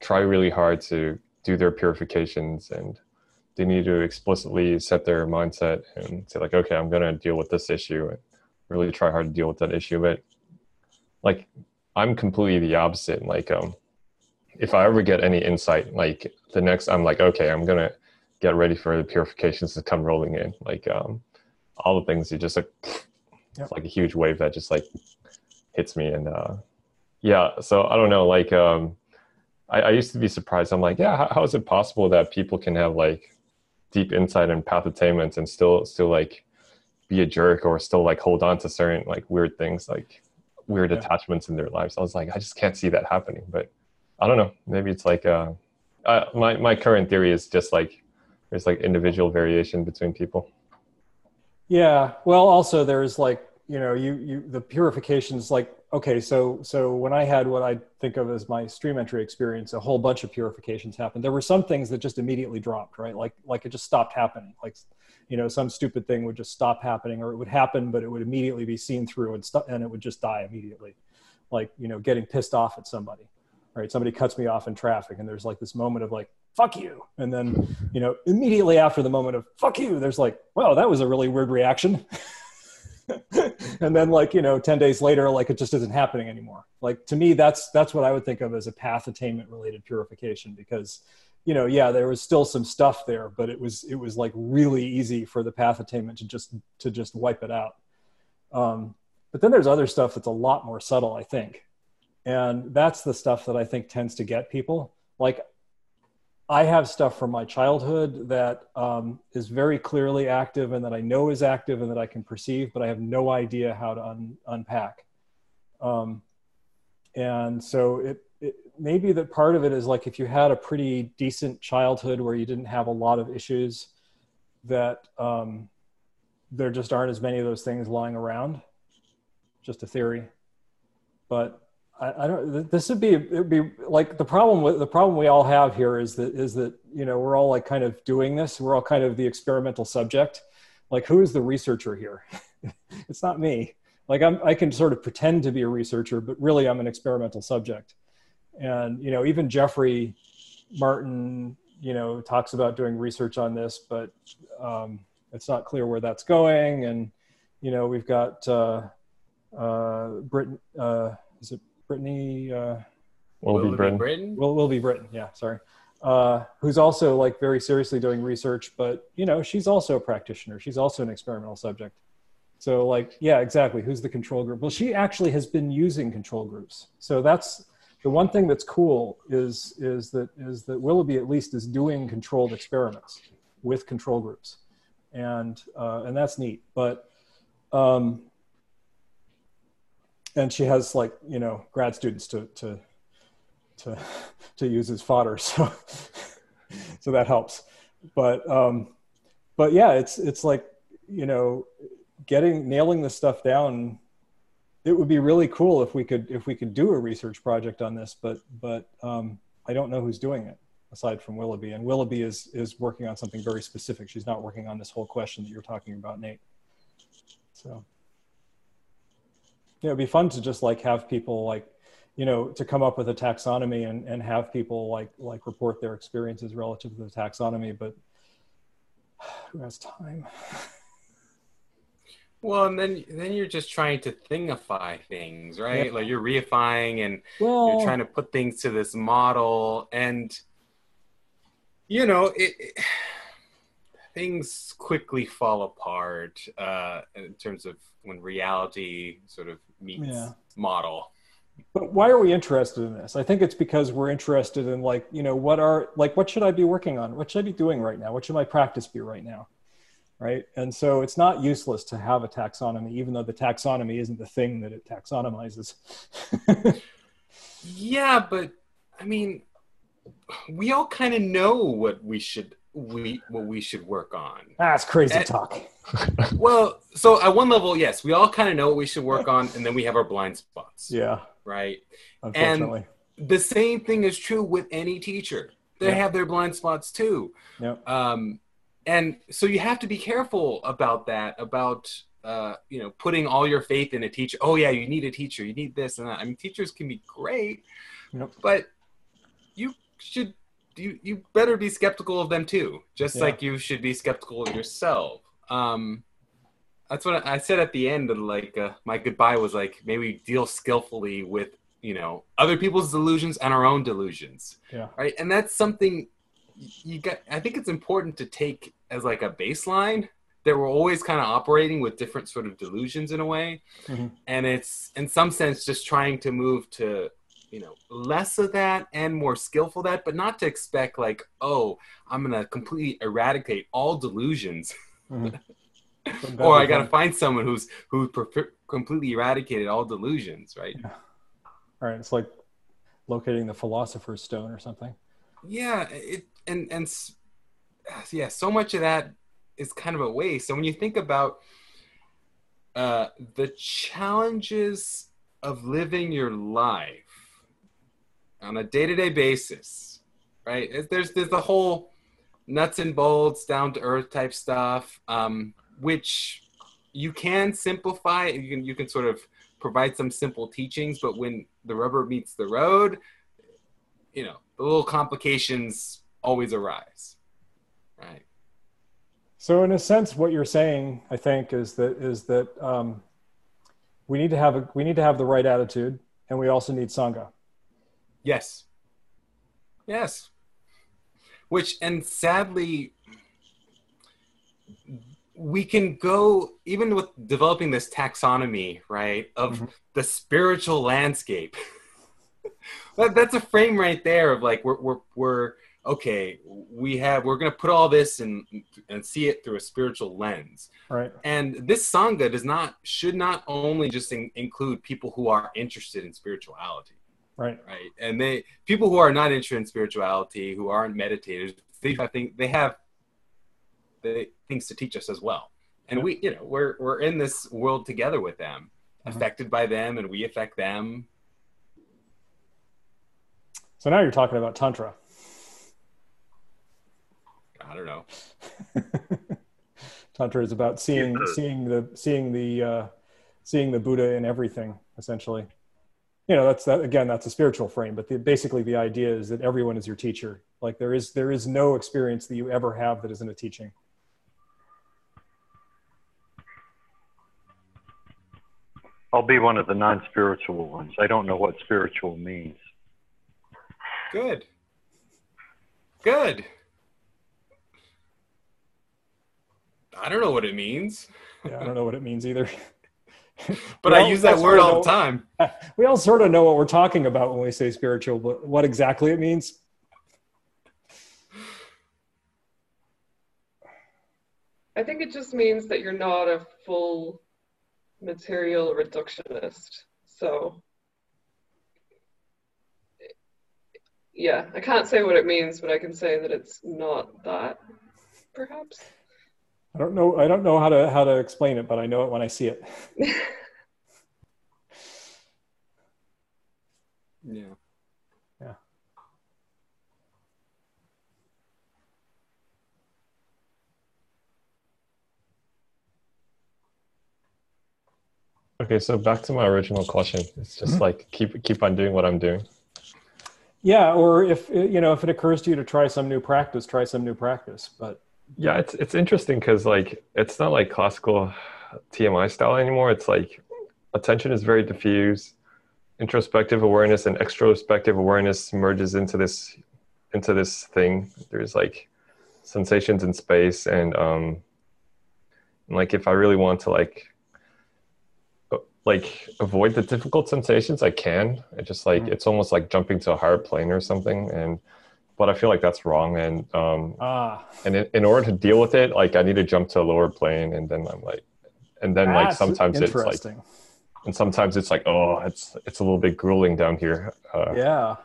try really hard to do their purifications and they need to explicitly set their mindset and say like okay i'm going to deal with this issue and really try hard to deal with that issue but like i'm completely the opposite like um if i ever get any insight like the next i'm like okay i'm to get ready for the purifications to come rolling in. Like um all the things you just like yep. like a huge wave that just like hits me. And uh yeah so i don't know like um I, I used to be surprised. I'm like yeah how, how is it possible that people can have like deep insight and path attainments and still still like be a jerk or still like hold on to certain like weird things like weird yeah. attachments in their lives? I was like i just can't see that happening. But i don't know. Maybe it's like uh, my my current theory is just like there's like individual variation between people. Yeah. Well also there's like you know you you the purifications like okay so so when i had what i think of as my stream entry experience a whole bunch of purifications happened. There were some things that just immediately dropped right? Like like it just stopped happening. Like you know some stupid thing would just stop happening or it would happen but it would immediately be seen through and st- and it would just die immediately. Like you know getting pissed off at somebody right? Somebody cuts me off in traffic and there's like this moment of like fuck you. And then you know immediately after the moment of fuck you there's like well that was a really weird reaction. And then like you know 10 days later like it just isn't happening anymore. Like to me that's that's what i would think of as a path attainment related purification because you know yeah there was still some stuff there but it was it was like really easy for the path attainment to just to just wipe it out. Um, but then there's other stuff that's a lot more subtle i think and that's the stuff that i think tends to get people like I have stuff from my childhood that um, is very clearly active and that I know is active and that I can perceive, but I have no idea how to un- unpack. Um, and so it, it maybe that part of it is like if you had a pretty decent childhood where you didn't have a lot of issues, that um, there just aren't as many of those things lying around. Just a theory, but I, I, don't. This would be it would be like the problem with the problem we all have here is that is that you know we're all like kind of doing this. We're all kind of the experimental subject. Like who is the researcher here? it's not me. Like I'm, I can sort of pretend to be a researcher, but really I'm an experimental subject. And you know, even Jeffrey Martin, you know, talks about doing research on this, but um, it's not clear where that's going. And you know, we've got uh, uh, Britain. Uh, is it Brittany. Uh, Willoughby Brittain. Brittain. Will Willoughby Brittain. Yeah, sorry. Uh, who's also like very seriously doing research, but you know she's also a practitioner. She's also an experimental subject. So like, yeah, exactly. Who's the control group? Well, she actually has been using control groups. So that's the one thing that's cool is is that is that Willoughby at least is doing controlled experiments with control groups, and uh, and that's neat. But um, and she has like you know grad students to to to to use as fodder so so that helps. But um but yeah it's it's like you know getting nailing this stuff down it would be really cool if we could if we could do a research project on this but but um i don't know who's doing it aside from willoughby. And willoughby is is working on something very specific. She's not working on this whole question that you're talking about nate. So yeah, it'd be fun to just like have people like, you know, to come up with a taxonomy and, and have people like like report their experiences relative to the taxonomy, but who has time? Well, and then then you're just trying to thingify things, right? Yeah. Like you're reifying and well, you're trying to put things to this model, and you know it, it things quickly fall apart uh, in terms of when reality sort of meets yeah. model. But why are we interested in this? I think it's because we're interested in like, you know, what are like what should I be working on? What should I be doing right now? What should my practice be right now? Right. And so it's not useless to have a taxonomy, even though the taxonomy isn't the thing that it taxonomizes. yeah, but I mean, we all kind of know what we should we what we should work on. That's crazy And- talk. Well, so at one level, yes, we all kind of know what we should work on, and then we have our blind spots, Yeah, right? unfortunately. The same thing is true with any teacher. They Yeah. have their blind spots too. Yep. Um, and so you have to be careful about that, about uh, you know, putting all your faith in a teacher. Oh yeah, you need a teacher. You need this and that. I mean, teachers can be great, Yep. but you should you you better be skeptical of them too, just Yeah. like you should be skeptical of yourself. Um, that's what I said at the end of like uh, my goodbye was like maybe deal skillfully with you know other people's delusions and our own delusions Yeah. right and that's something you got i think it's important to take as like a baseline that we're always kind of operating with different sort of delusions in a way Mhm. and it's in some sense just trying to move to you know less of that and more skillful that but not to expect like oh i'm gonna completely eradicate all delusions. Mhm. Or i gotta find someone who's who prefer- completely eradicated all delusions right? All right, it's like locating the philosopher's stone or something. yeah it and and yeah so much of that is kind of a waste. So when you think about uh the challenges of living your life on a day-to-day basis right there's there's the whole nuts and bolts down to earth type stuff um which you can simplify you can you can sort of provide some simple teachings but when the rubber meets the road you know the little complications always arise right So, in a sense, what you're saying, I think, is that is that um, we need to have a we need to have the right attitude, and we also need sangha. Yes. Yes. Which and sadly we can go even with developing this taxonomy right of Mhm. the spiritual landscape. That, that's a frame right there of like we're, we're, we're okay we have we're going to put all this and and see it through a spiritual lens. Right. and this sangha does not should not only just in, include people who are interested in spirituality Right. right and they people who are not interested in spirituality who aren't meditators they have think they have the things to teach us as well and we you know we're we're in this world together with them Mhm. affected by them and we affect them So now you're talking about tantra. i don't know tantra is about seeing seeing the seeing the uh, seeing the Buddha in everything, essentially. You know, that's that again. That's a spiritual frame, but the, basically the idea is that everyone is your teacher. Like there is there is no experience that you ever have that isn't a teaching. I'll be one of the non-spiritual ones. I don't know what spiritual means. good good i don't know what it means Yeah, I don't know what it means either. but Well, i use that word what I all the time we all sort of know what we're talking about when we say spiritual, but what exactly it means, I think it just means that you're not a full material reductionist. So, yeah, I can't say what it means, but I can say that it's not that, perhaps. I don't know. I don't know how to how to explain it, but I know it when I see it. yeah Yeah. Okay, so back to my original question. It's just Mhm. like keep keep on doing what I'm doing. Yeah, or if you know if it occurs to you to try some new practice, try some new practice. But Yeah, it's it's interesting because like it's not like classical TMI style anymore. It's like attention is very diffuse. Introspective awareness and extrospective awareness merges into this into this thing. There's like sensations in space and um and, like if I really want to like like avoid the difficult sensations, I can. It just like Mhm. it's almost like jumping to a higher plane or something and but I feel like that's wrong and um ah, and in, in order to deal with it like i need to jump to a lower plane and then i'm like and then like sometimes it's like and sometimes it's like oh it's it's a little bit grueling down here uh, yeah,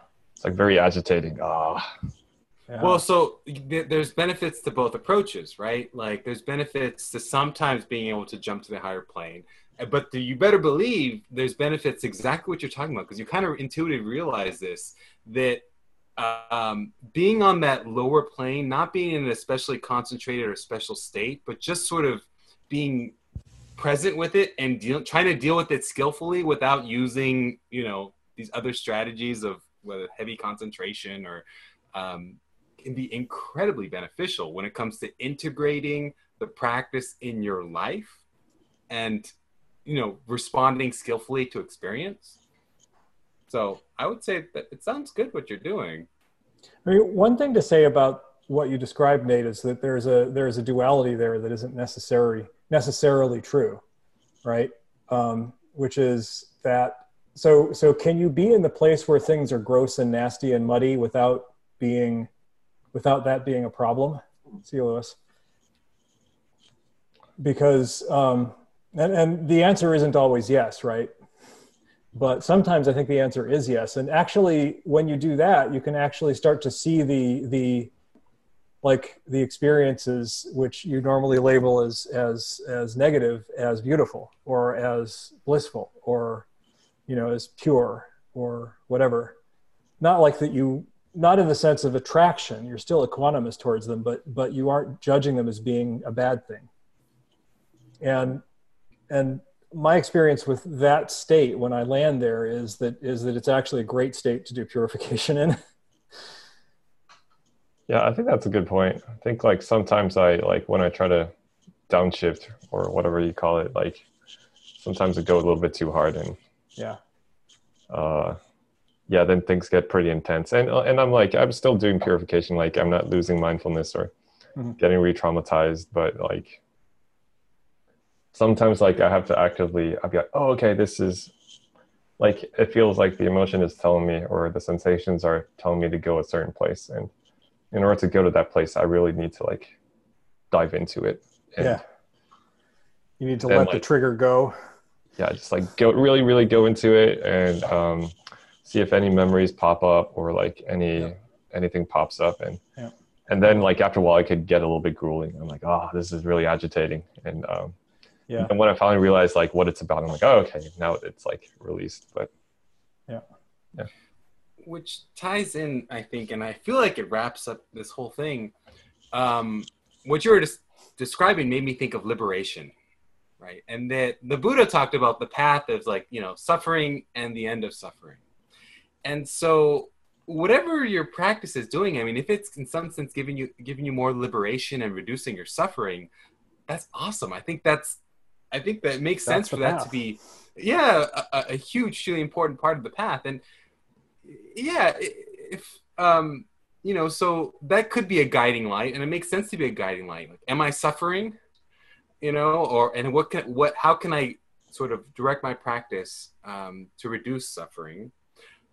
it's like very agitating. Ah. Yeah. Well, so there's benefits to both approaches, right? Like there's benefits to sometimes being able to jump to the higher plane, but you better believe there's benefits exactly what you're talking about because you kind of intuitively realize this that um, being on that lower plane, not being in an especially concentrated or special state, but just sort of being present with it and deal, trying to deal with it skillfully without using, you know, these other strategies of whether heavy concentration or um, can be incredibly beneficial when it comes to integrating the practice in your life and you know responding skillfully to experience so i would say that it sounds good what you're doing. I mean one thing to say about what you described nate is that there's a there's a duality there that isn't necessary necessarily true right? Um, which is that so so can you be in the place where things are gross and nasty and muddy without being without that being a problem? See you lewis because um, and, and the answer isn't always yes, right? But sometimes I think the answer is yes. And actually, when you do that, you can actually start to see the the like the experiences which you normally label as as as negative as beautiful or as blissful or you know as pure or whatever. Not like that you not in the sense of attraction. You're still equanimous towards them but but you aren't judging them as being a bad thing. And and my experience with that state when I land there is that is that it's actually a great state to do purification in. yeah, I think that's a good point. I think like sometimes I like when I try to downshift or whatever you call it, like sometimes it go a little bit too hard and yeah. Uh yeah, then things get pretty intense. And and I'm like I'm still doing purification, like I'm not losing mindfulness or mm-hmm. getting re-traumatized, but like sometimes like I have to actively I'll be like, oh okay, this is like it feels like the emotion is telling me or the sensations are telling me to go a certain place. And in order to go to that place, I really need to like dive into it. And yeah. You need to let like, the trigger go. Yeah, just like go really, really go into it and um, see if any memories pop up or like any yeah. anything pops up and yeah. and then like after a while I could get a little bit grueling. I'm like, oh, this is really agitating. And um, yeah. And when I finally realized like what it's about, I'm like, oh, okay, now it's like released. But yeah, yeah. Which ties in, I think, and I feel like it wraps up this whole thing. Um, what you were just describing made me think of liberation, right? And that the Buddha talked about the path of like you know suffering and the end of suffering. And so whatever your practice is doing, I mean, if it's in some sense giving you giving you more liberation and reducing your suffering, that's awesome. I think that's I think that makes sense for that to be, yeah, a, a hugely important part of the path. And yeah, if um, you know, so that could be a guiding light, and it makes sense to be a guiding light. Like, am I suffering? You know, or and what can what how can I sort of direct my practice um, to reduce suffering?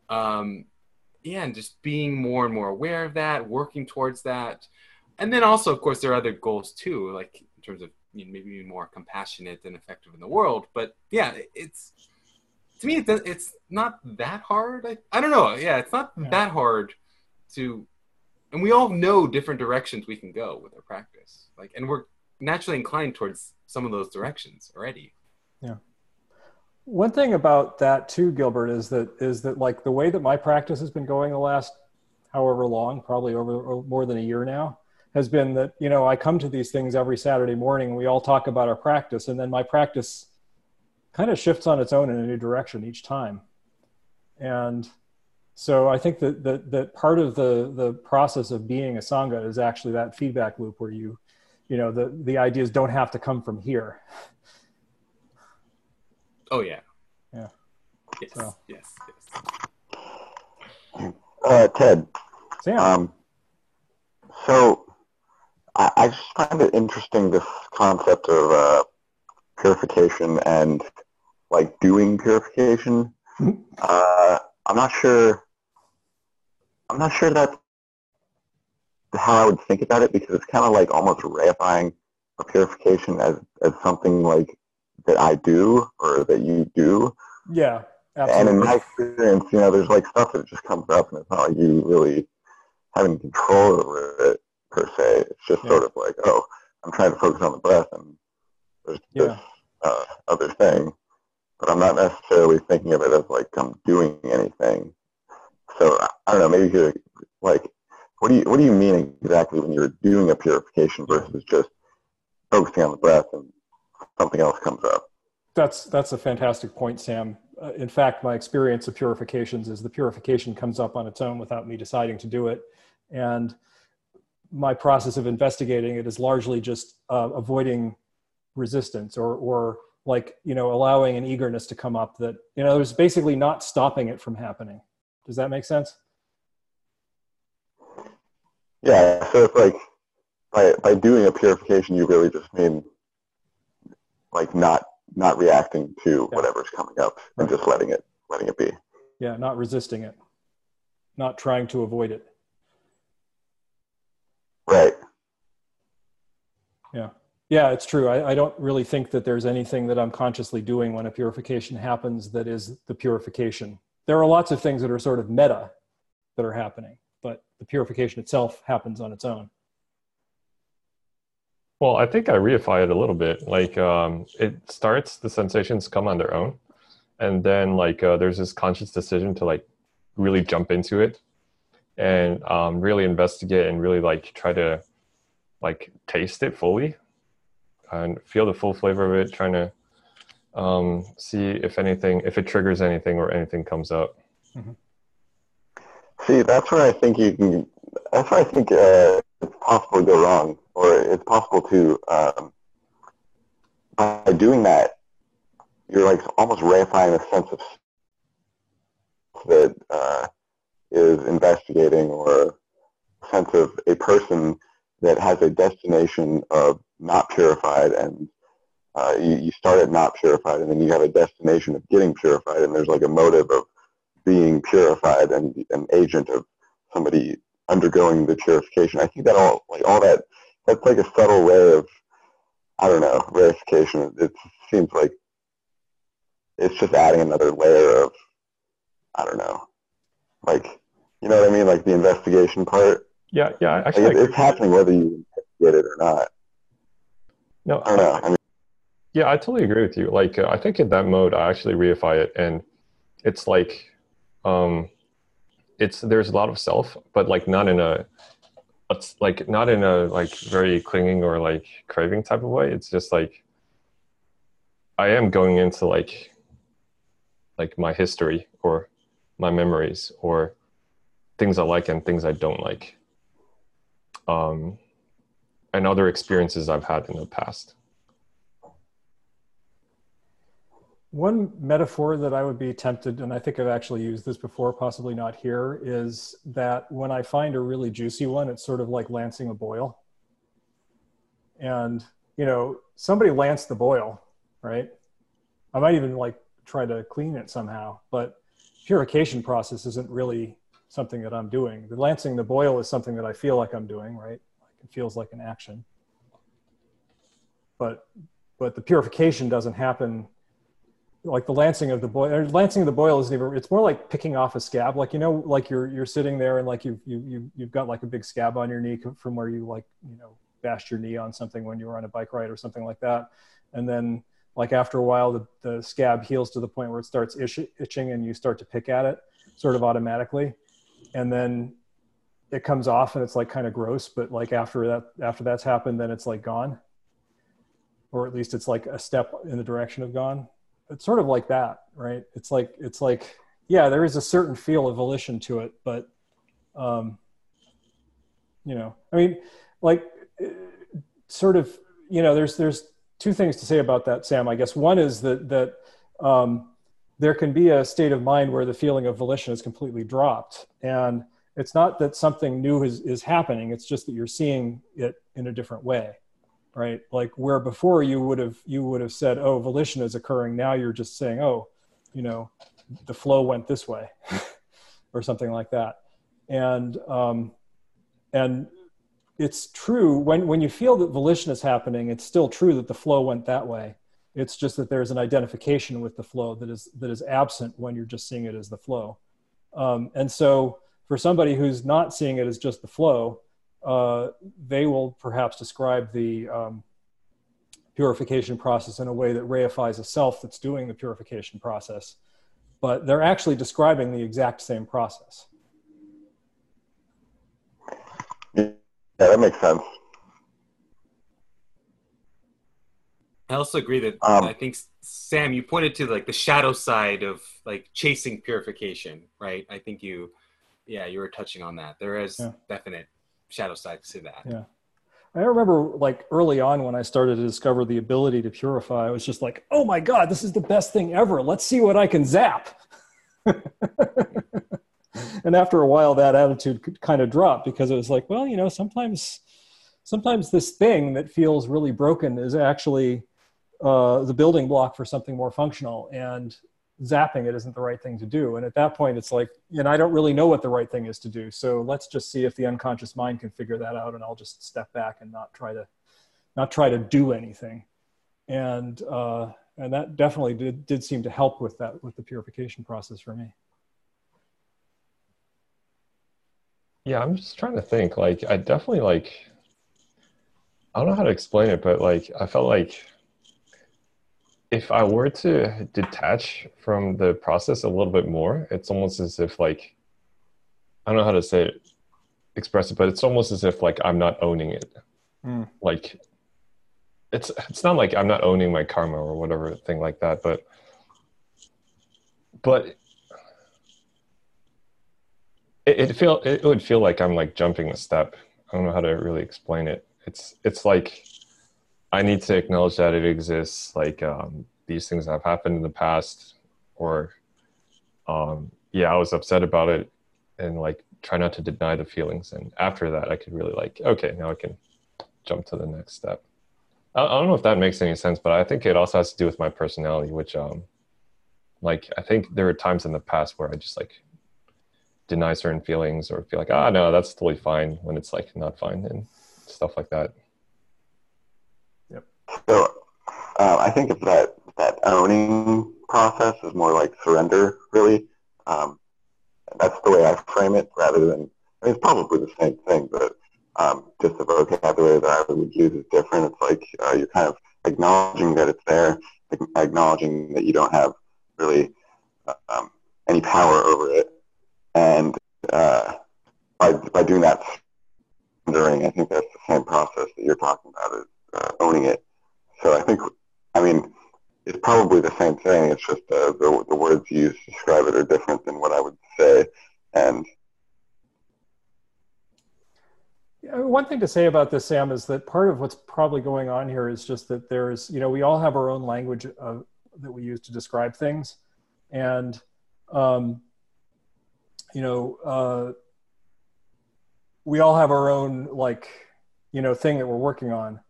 Um, yeah, and just being more and more aware of that, working towards that, and then also, of course, there are other goals too, like in terms of you know, maybe more compassionate and effective in the world. But yeah, it's to me, it's, it's not that hard. I, I don't know. Yeah, it's not yeah. that hard to, and we all know different directions we can go with our practice. Like, and we're naturally inclined towards some of those directions already. Yeah. One thing about that too, Gilbert, is that is that like the way that my practice has been going the last however long, probably over more than a year now, has been that you know I come to these things every Saturday morning and we all talk about our practice and then my practice kind of shifts on its own in a new direction each time. And so I think that that, that part of the the process of being a sangha is actually that feedback loop where you you know the the ideas don't have to come from here. Oh yeah. Yeah. Yes. So. Yes. Yes. Uh, Ted. Sam. Um, so I, I just find it interesting this concept of uh, purification and like doing purification. uh, I'm not sure. I'm not sure that's how I would think about it because it's kind of like almost reifying a purification as as something like that I do or that you do. Yeah, absolutely. And in my experience, you know, there's like stuff that just comes up, and it's not like you really having control over it per se. It's just yeah. sort of like, oh, I'm trying to focus on the breath, and there's yeah. this uh, other thing, but I'm not necessarily thinking of it as like I'm doing anything. So I don't know. Maybe you could like, what do you what do you mean exactly when you're doing a purification versus just focusing on the breath and something else comes up? That's that's a fantastic point, Sam. Uh, in fact, my experience of purifications is the purification comes up on its own without me deciding to do it, and my process of investigating it is largely just uh, avoiding resistance or or like you know allowing an eagerness to come up that you know there's basically not stopping it from happening. Does that make sense? Yeah so it's like by by doing a purification you really just mean like not not reacting to yeah. whatever's coming up and just letting it letting it be. Yeah not resisting it. Not trying to avoid it right yeah yeah, it's true. I, I, don't really think that there's anything that I'm consciously doing when a purification happens that is the purification. There are lots of things that are sort of meta that are happening, but the purification itself happens on its own. Well, I think I reify it a little bit. Like um, it starts, the sensations come on their own, and then like uh, there's this conscious decision to like really jump into it and um, really investigate and really like try to like taste it fully and feel the full flavor of it, trying to um, see if anything, if it triggers anything or anything comes up. Mm-hmm. See, that's where I think you can. That's where I think uh, it's possible to go wrong, or it's possible to um, by doing that, you're like almost reifying a sense of that uh, is investigating, or a sense of a person that has a destination of not purified and uh, you, you start at not purified and then you have a destination of getting purified and there's like a motive of being purified and an agent of somebody undergoing the purification. I think that all like all that that's like a subtle way of I don't know reification. It seems like it's just adding another layer of I don't know, like you know what I mean, like the investigation part. Yeah, yeah. Actually, like, it's happening whether you get it or not. No, I, don't know. I mean, yeah, I totally agree with you. Like, uh, I think in that mode, I actually reify it, and it's like, um, it's there's a lot of self, but like not in a, it's like not in a like very clinging or like craving type of way. It's just like, I am going into like, like my history or my memories or things I like and things I don't like. Um, and other experiences I've had in the past. One metaphor that I would be tempted, and I think I've actually used this before, possibly not here, is that when I find a really juicy one, it's sort of like lancing a boil. And, you know, somebody lanced the boil, right? I might even like try to clean it somehow, but purification process isn't really something that I'm doing. The lancing the boil is something that I feel like I'm doing, right? Like it feels like an action. But but the purification doesn't happen like the lancing of the boil lancing of the boil isn't even it's more like picking off a scab like you know like you're you're sitting there and like you've you you you've got like a big scab on your knee from where you like you know bashed your knee on something when you were on a bike ride or something like that and then like after a while the, the scab heals to the point where it starts itch, itching and you start to pick at it sort of automatically. And then it comes off and it's like kind of gross but like after that after that's happened then it's like gone. Or at least it's like a step in the direction of gone. It's sort of like that right? It's like it's like yeah there is a certain feel of volition to it but um you know i mean like sort of you know there's there's two things to say about that sam i guess. One is that that um there can be a state of mind where the feeling of volition is completely dropped. And it's not that something new is, is happening. It's just that you're seeing it in a different way right? Like where before you would have you would have said oh volition is occurring. Now you're just saying oh you know the flow went this way or something like that. And um, and it's true when when you feel that volition is happening it's still true that the flow went that way It's just that there's an identification with the flow that is that is absent when you're just seeing it as the flow. Um, and so for somebody who's not seeing it as just the flow, uh, they will perhaps describe the um, purification process in a way that reifies a self that's doing the purification process. But they're actually describing the exact same process. Yeah, that makes sense. I also agree that Um, I think Sam, you pointed to like the shadow side of like chasing purification, right? I think you, yeah, you were touching on that. There is Yeah. definite shadow sides to that. Yeah. I remember like early on when I started to discover the ability to purify, I was just like, oh my God, this is the best thing ever. Let's see what I can zap. and after a while, that attitude kind of dropped because it was like, well, you know, sometimes, sometimes this thing that feels really broken is actually uh, the building block for something more functional. And zapping it isn't the right thing to do. And at that point, it's like, know, I don't really know what the right thing is to do. So let's just see if the unconscious mind can figure that out, and I'll just step back and not try to, not try to do anything. And uh, and that definitely did did seem to help with that with the purification process for me. Yeah, I'm just trying to think. Like, I definitely like. I don't know how to explain it, but like, I felt like if I were to detach from the process a little bit more, it's almost as if like I don't know how to say it, express it, but it's almost as if like I'm not owning it. Mm. Like it's it's not like I'm not owning my karma or whatever thing like that, but but it, it feel it would feel like I'm like jumping a step. I don't know how to really explain it. It's it's like I need to acknowledge that it exists. Like um, these things have happened in the past, or um, yeah, I was upset about it, and like try not to deny the feelings. And after that, I could really like, okay, now I can jump to the next step. I, I don't know if that makes any sense, but I think it also has to do with my personality, which um, like I think there are times in the past where I just like deny certain feelings or feel like ah no that's totally fine when it's like not fine and stuff like that. yep So uh, I think of that that owning process is more like surrender, really. Um, that's the way I frame it, rather than I mean, it's probably the same thing, but um, just the vocabulary that I would use is different. It's like uh, you're kind of acknowledging that it's there, acknowledging that you don't have really um, any power over it, and uh, by by doing that surrendering, I think that's the same process that you're talking about is uh, owning it. So I think, I mean, it's probably the same thing. It's just uh, the, the words used to describe it are different than what I would say. And One thing to say about this, Sam, is that part of what's probably going on here is just that there's, you know, we all have our own language of, that we use to describe things. And, um, you know, uh, we all have our own, like, you know, thing that we're working on.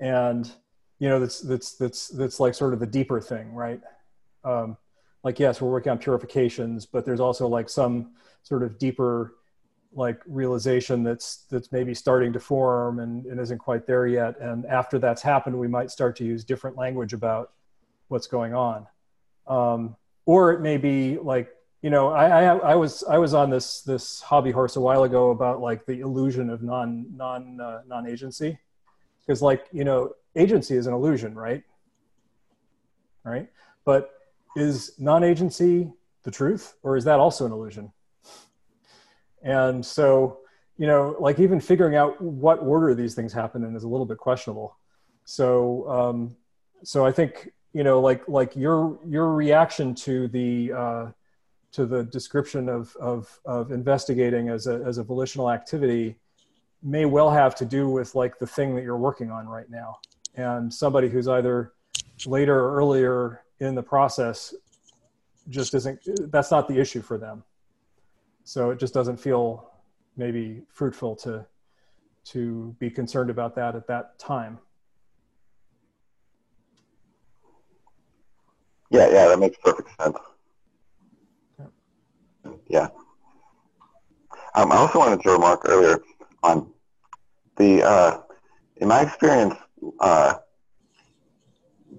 And, you know, that's, that's, that's, that's like sort of the deeper thing, right? Um, like, yes, we're working on purifications, but there's also like some sort of deeper, like realization that's that's maybe starting to form and, and isn't quite there yet and after that's happened we might start to use different language about what's going on um, or it may be like you know I, I i was i was on this this hobby horse a while ago about like the illusion of non non uh, non agency because like you know agency is an illusion right? Right? But is non agency the truth or is that also an illusion? And so, you know, like even figuring out what order these things happen in is a little bit questionable. So, um, so I think you know, like like your your reaction to the uh, to the description of of of investigating as a as a volitional activity may well have to do with like the thing that you're working on right now, and somebody who's either later or earlier in the process just isn't that's not the issue for them. So it just doesn't feel maybe fruitful to to be concerned about that at that time. Yeah, yeah, that makes perfect sense. Yeah. Um, I also wanted to remark earlier on the, uh, in my experience, uh,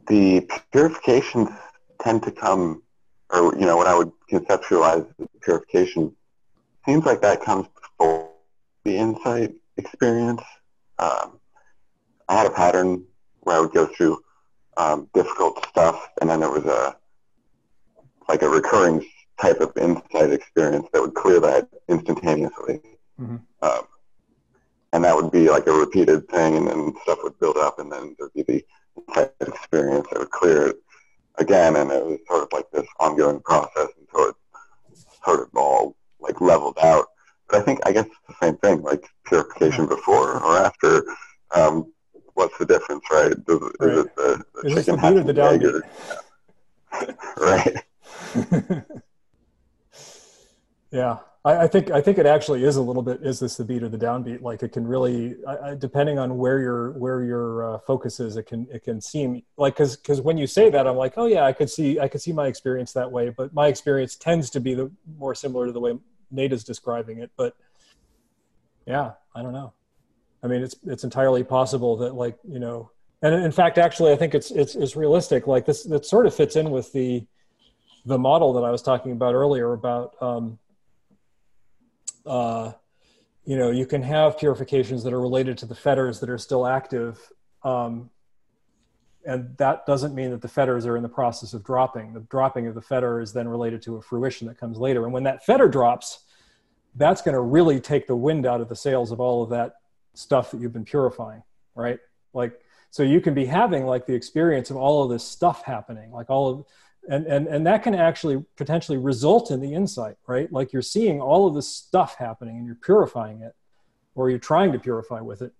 the purifications tend to come, or you know, what I would conceptualize as purification seems like that comes before the insight experience. Um, I had a pattern where I would go through um, difficult stuff, and then there was a like a recurring type of insight experience that would clear that instantaneously. Mm-hmm. Um, and that would be like a repeated thing, and then stuff would build up, and then there'd be the insight experience that would clear it again, and it was sort of like this ongoing process until it sort of all like leveled out. But I think I guess it's the same thing, like purification before or after. Um, what's the difference, right? Does, right. Is it the, the is chicken the, the right. yeah, I, I, think I think it actually is a little bit. Is this the beat or the downbeat? Like it can really, I, I, depending on where your where your uh, focus is, it can it can seem like because because when you say that, I'm like, oh yeah, I could see I could see my experience that way, but my experience tends to be the more similar to the way Nate is describing it. But yeah, I don't know. I mean, it's it's entirely possible that like you know, and in fact, actually, I think it's it's it's realistic. Like this, that sort of fits in with the the model that I was talking about earlier about. Um, uh, you know, you can have purifications that are related to the fetters that are still active, um, and that doesn't mean that the fetters are in the process of dropping. The dropping of the fetter is then related to a fruition that comes later, and when that fetter drops, that's going to really take the wind out of the sails of all of that stuff that you've been purifying, right? Like, so you can be having like the experience of all of this stuff happening, like all of, and, and, and that can actually potentially result in the insight, right? Like you're seeing all of this stuff happening and you're purifying it, or you're trying to purify with it,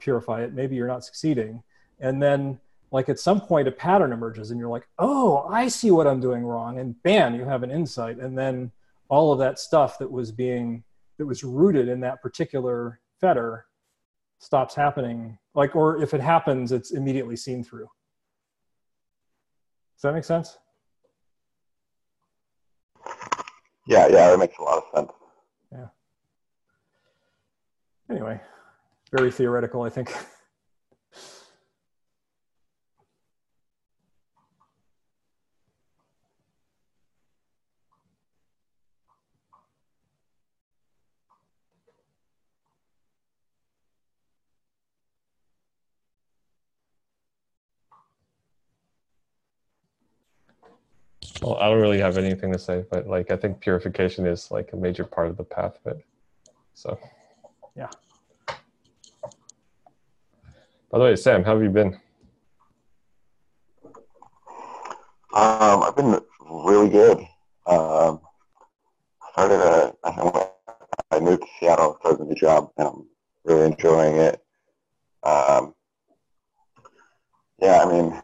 purify it. Maybe you're not succeeding. And then like at some point a pattern emerges and you're like, oh, I see what I'm doing wrong. And bam, you have an insight. And then all of that stuff that was being, that was rooted in that particular fetter stops happening like or if it happens it's immediately seen through does that make sense yeah yeah that makes a lot of sense. Yeah. Anyway very theoretical i think Well, I don't really have anything to say, but like I think purification is like a major part of the path of it. So, yeah. By the way, Sam, how have you been? Um, I've been really good. Um, started a, I moved to Seattle, started a new job, and I'm really enjoying it. Um, yeah, I mean,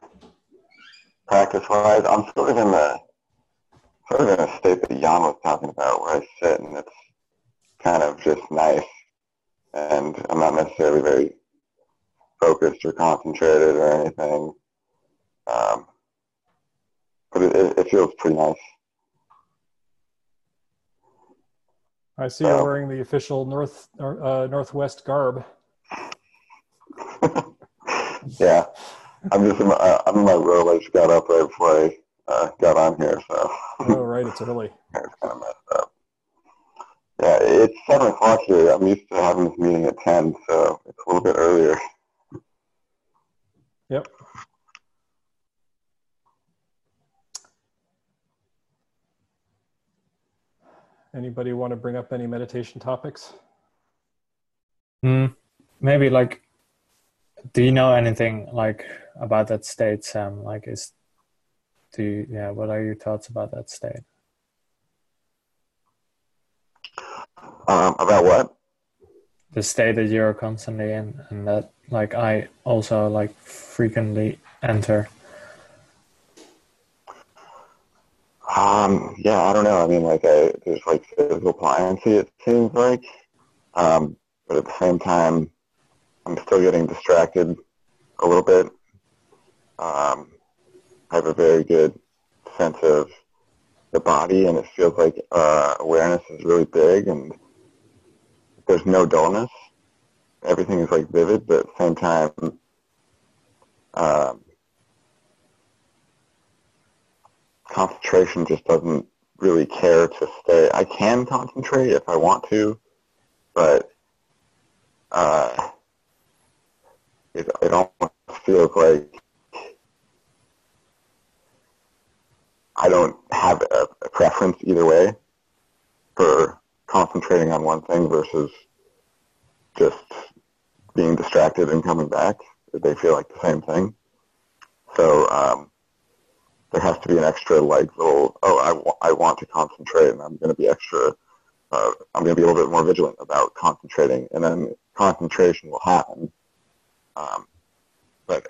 practice-wise, I'm sort of in the sort of in a state that Jan was talking about, where I sit and it's kind of just nice, and I'm not necessarily very focused or concentrated or anything. Um, but it, it, feels pretty nice. I see so. you're wearing the official North uh, Northwest garb. yeah, I'm just in my, I'm in my robe. I just got up right before I uh, got on here, so. oh, right, it's early. it's kind of messed up. Yeah, it's 7 o'clock here. I'm used to having this meeting at 10, so it's a little bit earlier. Yep. Anybody want to bring up any meditation topics? Mm, maybe like, do you know anything like about that state, Sam? Like, is do you, yeah, what are your thoughts about that state? Um, about what? The state that you're constantly in, and that like I also like frequently enter. Um, yeah, I don't know. I mean, like, I, there's like physical pliancy, it seems like. Um, but at the same time, I'm still getting distracted a little bit. Um, I have a very good sense of the body, and it feels like uh, awareness is really big, and there's no dullness. Everything is like vivid, but at the same time, um, concentration just doesn't really care to stay. I can concentrate if I want to, but uh, it, it almost feels like I don't have a, a preference either way for concentrating on one thing versus just being distracted and coming back. They feel like the same thing. So um, there has to be an extra like little, oh, I, w- I want to concentrate and I'm going to be extra, uh, I'm going to be a little bit more vigilant about concentrating and then concentration will happen. Um, but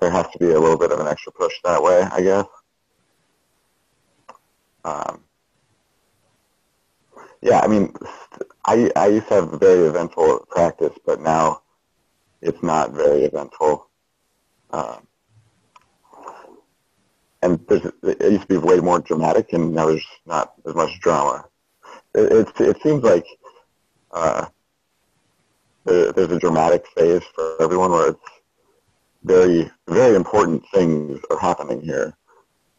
there has to be a little bit of an extra push that way, I guess. Um, yeah, I mean, I, I used to have a very eventful practice, but now it's not very eventful. Um, and there's, it used to be way more dramatic, and now there's not as much drama. It, it, it seems like uh, there's a dramatic phase for everyone where it's very, very important things are happening here.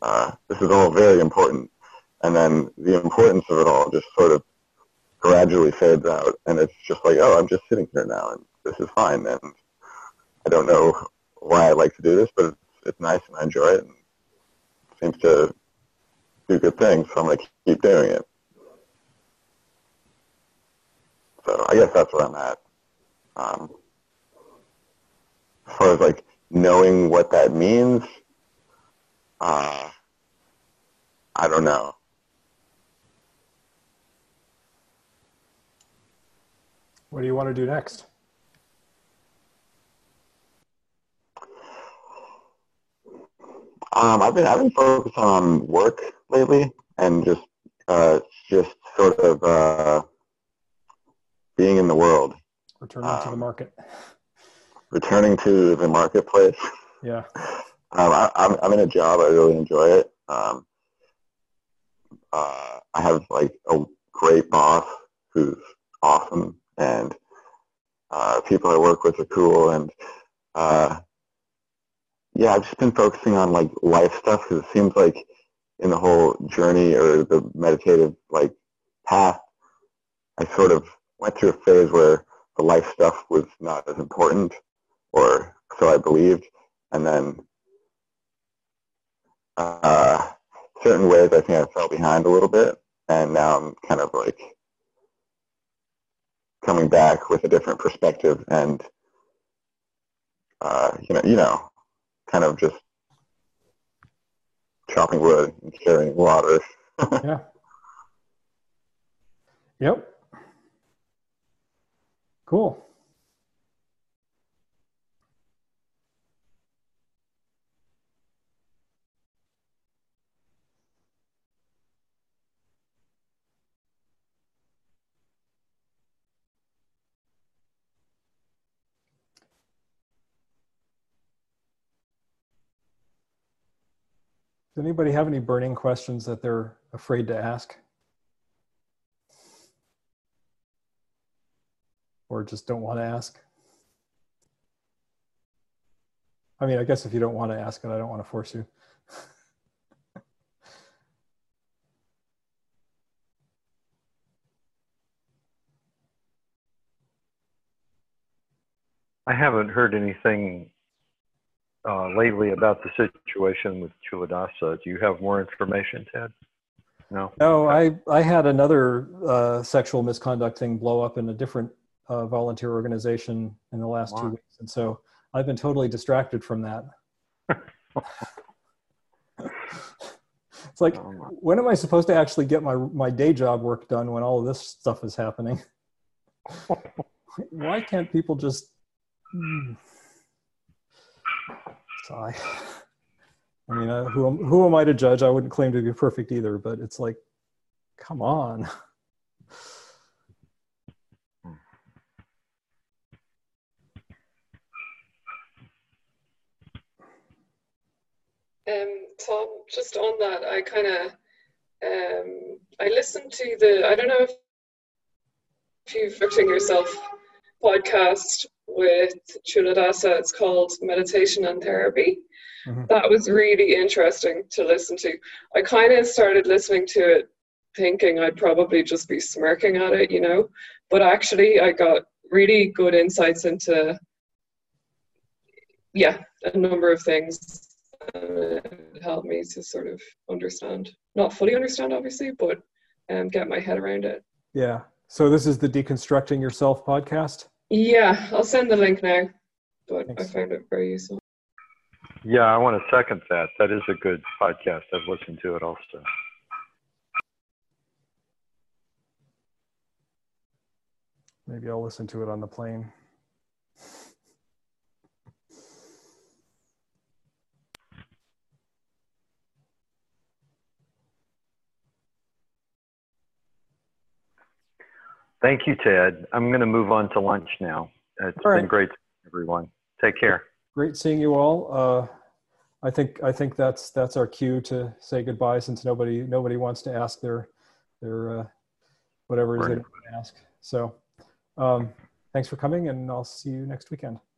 Uh, this is all very important. And then the importance of it all just sort of gradually fades out. And it's just like, oh, I'm just sitting here now, and this is fine. And I don't know why I like to do this, but it's, it's nice and I enjoy it. And seems to do good things, so I'm going to keep doing it. So I guess that's where I'm at. Um, as far as like knowing what that means, uh, I don't know. What do you want to do next? Um, I've been I've been focused on work lately and just uh, just sort of uh, being in the world. Returning um, to the um, market. Returning to the marketplace. Yeah. Um, I, am I'm, I'm in a job. I really enjoy it. Um, uh, I have like a great boss who's awesome, and uh, people I work with are cool, and uh, yeah, I've just been focusing on like life stuff because it seems like in the whole journey or the meditative like path, I sort of went through a phase where the life stuff was not as important, or so I believed, and then uh, certain ways I think I fell behind a little bit, and now I'm kind of like coming back with a different perspective and uh, you know, you know, kind of just chopping wood and carrying water. yeah. Yep. Cool. Anybody have any burning questions that they're afraid to ask? Or just don't want to ask? I mean, I guess if you don't want to ask it, I don't want to force you. I haven't heard anything uh, lately about the situation with Culadasa. Do you have more information, Ted? No. No, I I had another uh, sexual misconduct thing blow up in a different uh, volunteer organization in the last wow. two weeks, and so I've been totally distracted from that. it's like, oh, when am I supposed to actually get my my day job work done when all of this stuff is happening? Why can't people just? I, I mean, uh, who, am, who am I to judge? I wouldn't claim to be perfect either, but it's like, come on. Um, Tom, just on that, I kind of, um, I listened to the, I don't know if, if you've fixing yourself podcast with Culadasa. It's called Meditation and Therapy. mm-hmm. that was really interesting to listen to. I kind of started listening to it thinking I'd probably just be smirking at it, you know, but actually I got really good insights into, yeah, a number of things. it helped me to sort of understand, not fully understand, obviously, but um, get my head around it. Yeah. So this is the Deconstructing Yourself podcast? Yeah, I'll send the link now, but Thanks. I found it very useful. Yeah, I want to second that. That is a good podcast. I've listened to it also. Maybe I'll listen to it on the plane. Thank you, Ted. I'm going to move on to lunch now. It's all been right. great, everyone. Take care. Great seeing you all. Uh, I think I think that's that's our cue to say goodbye since nobody nobody wants to ask their their uh, whatever it is they want to ask. So um, thanks for coming, and I'll see you next weekend.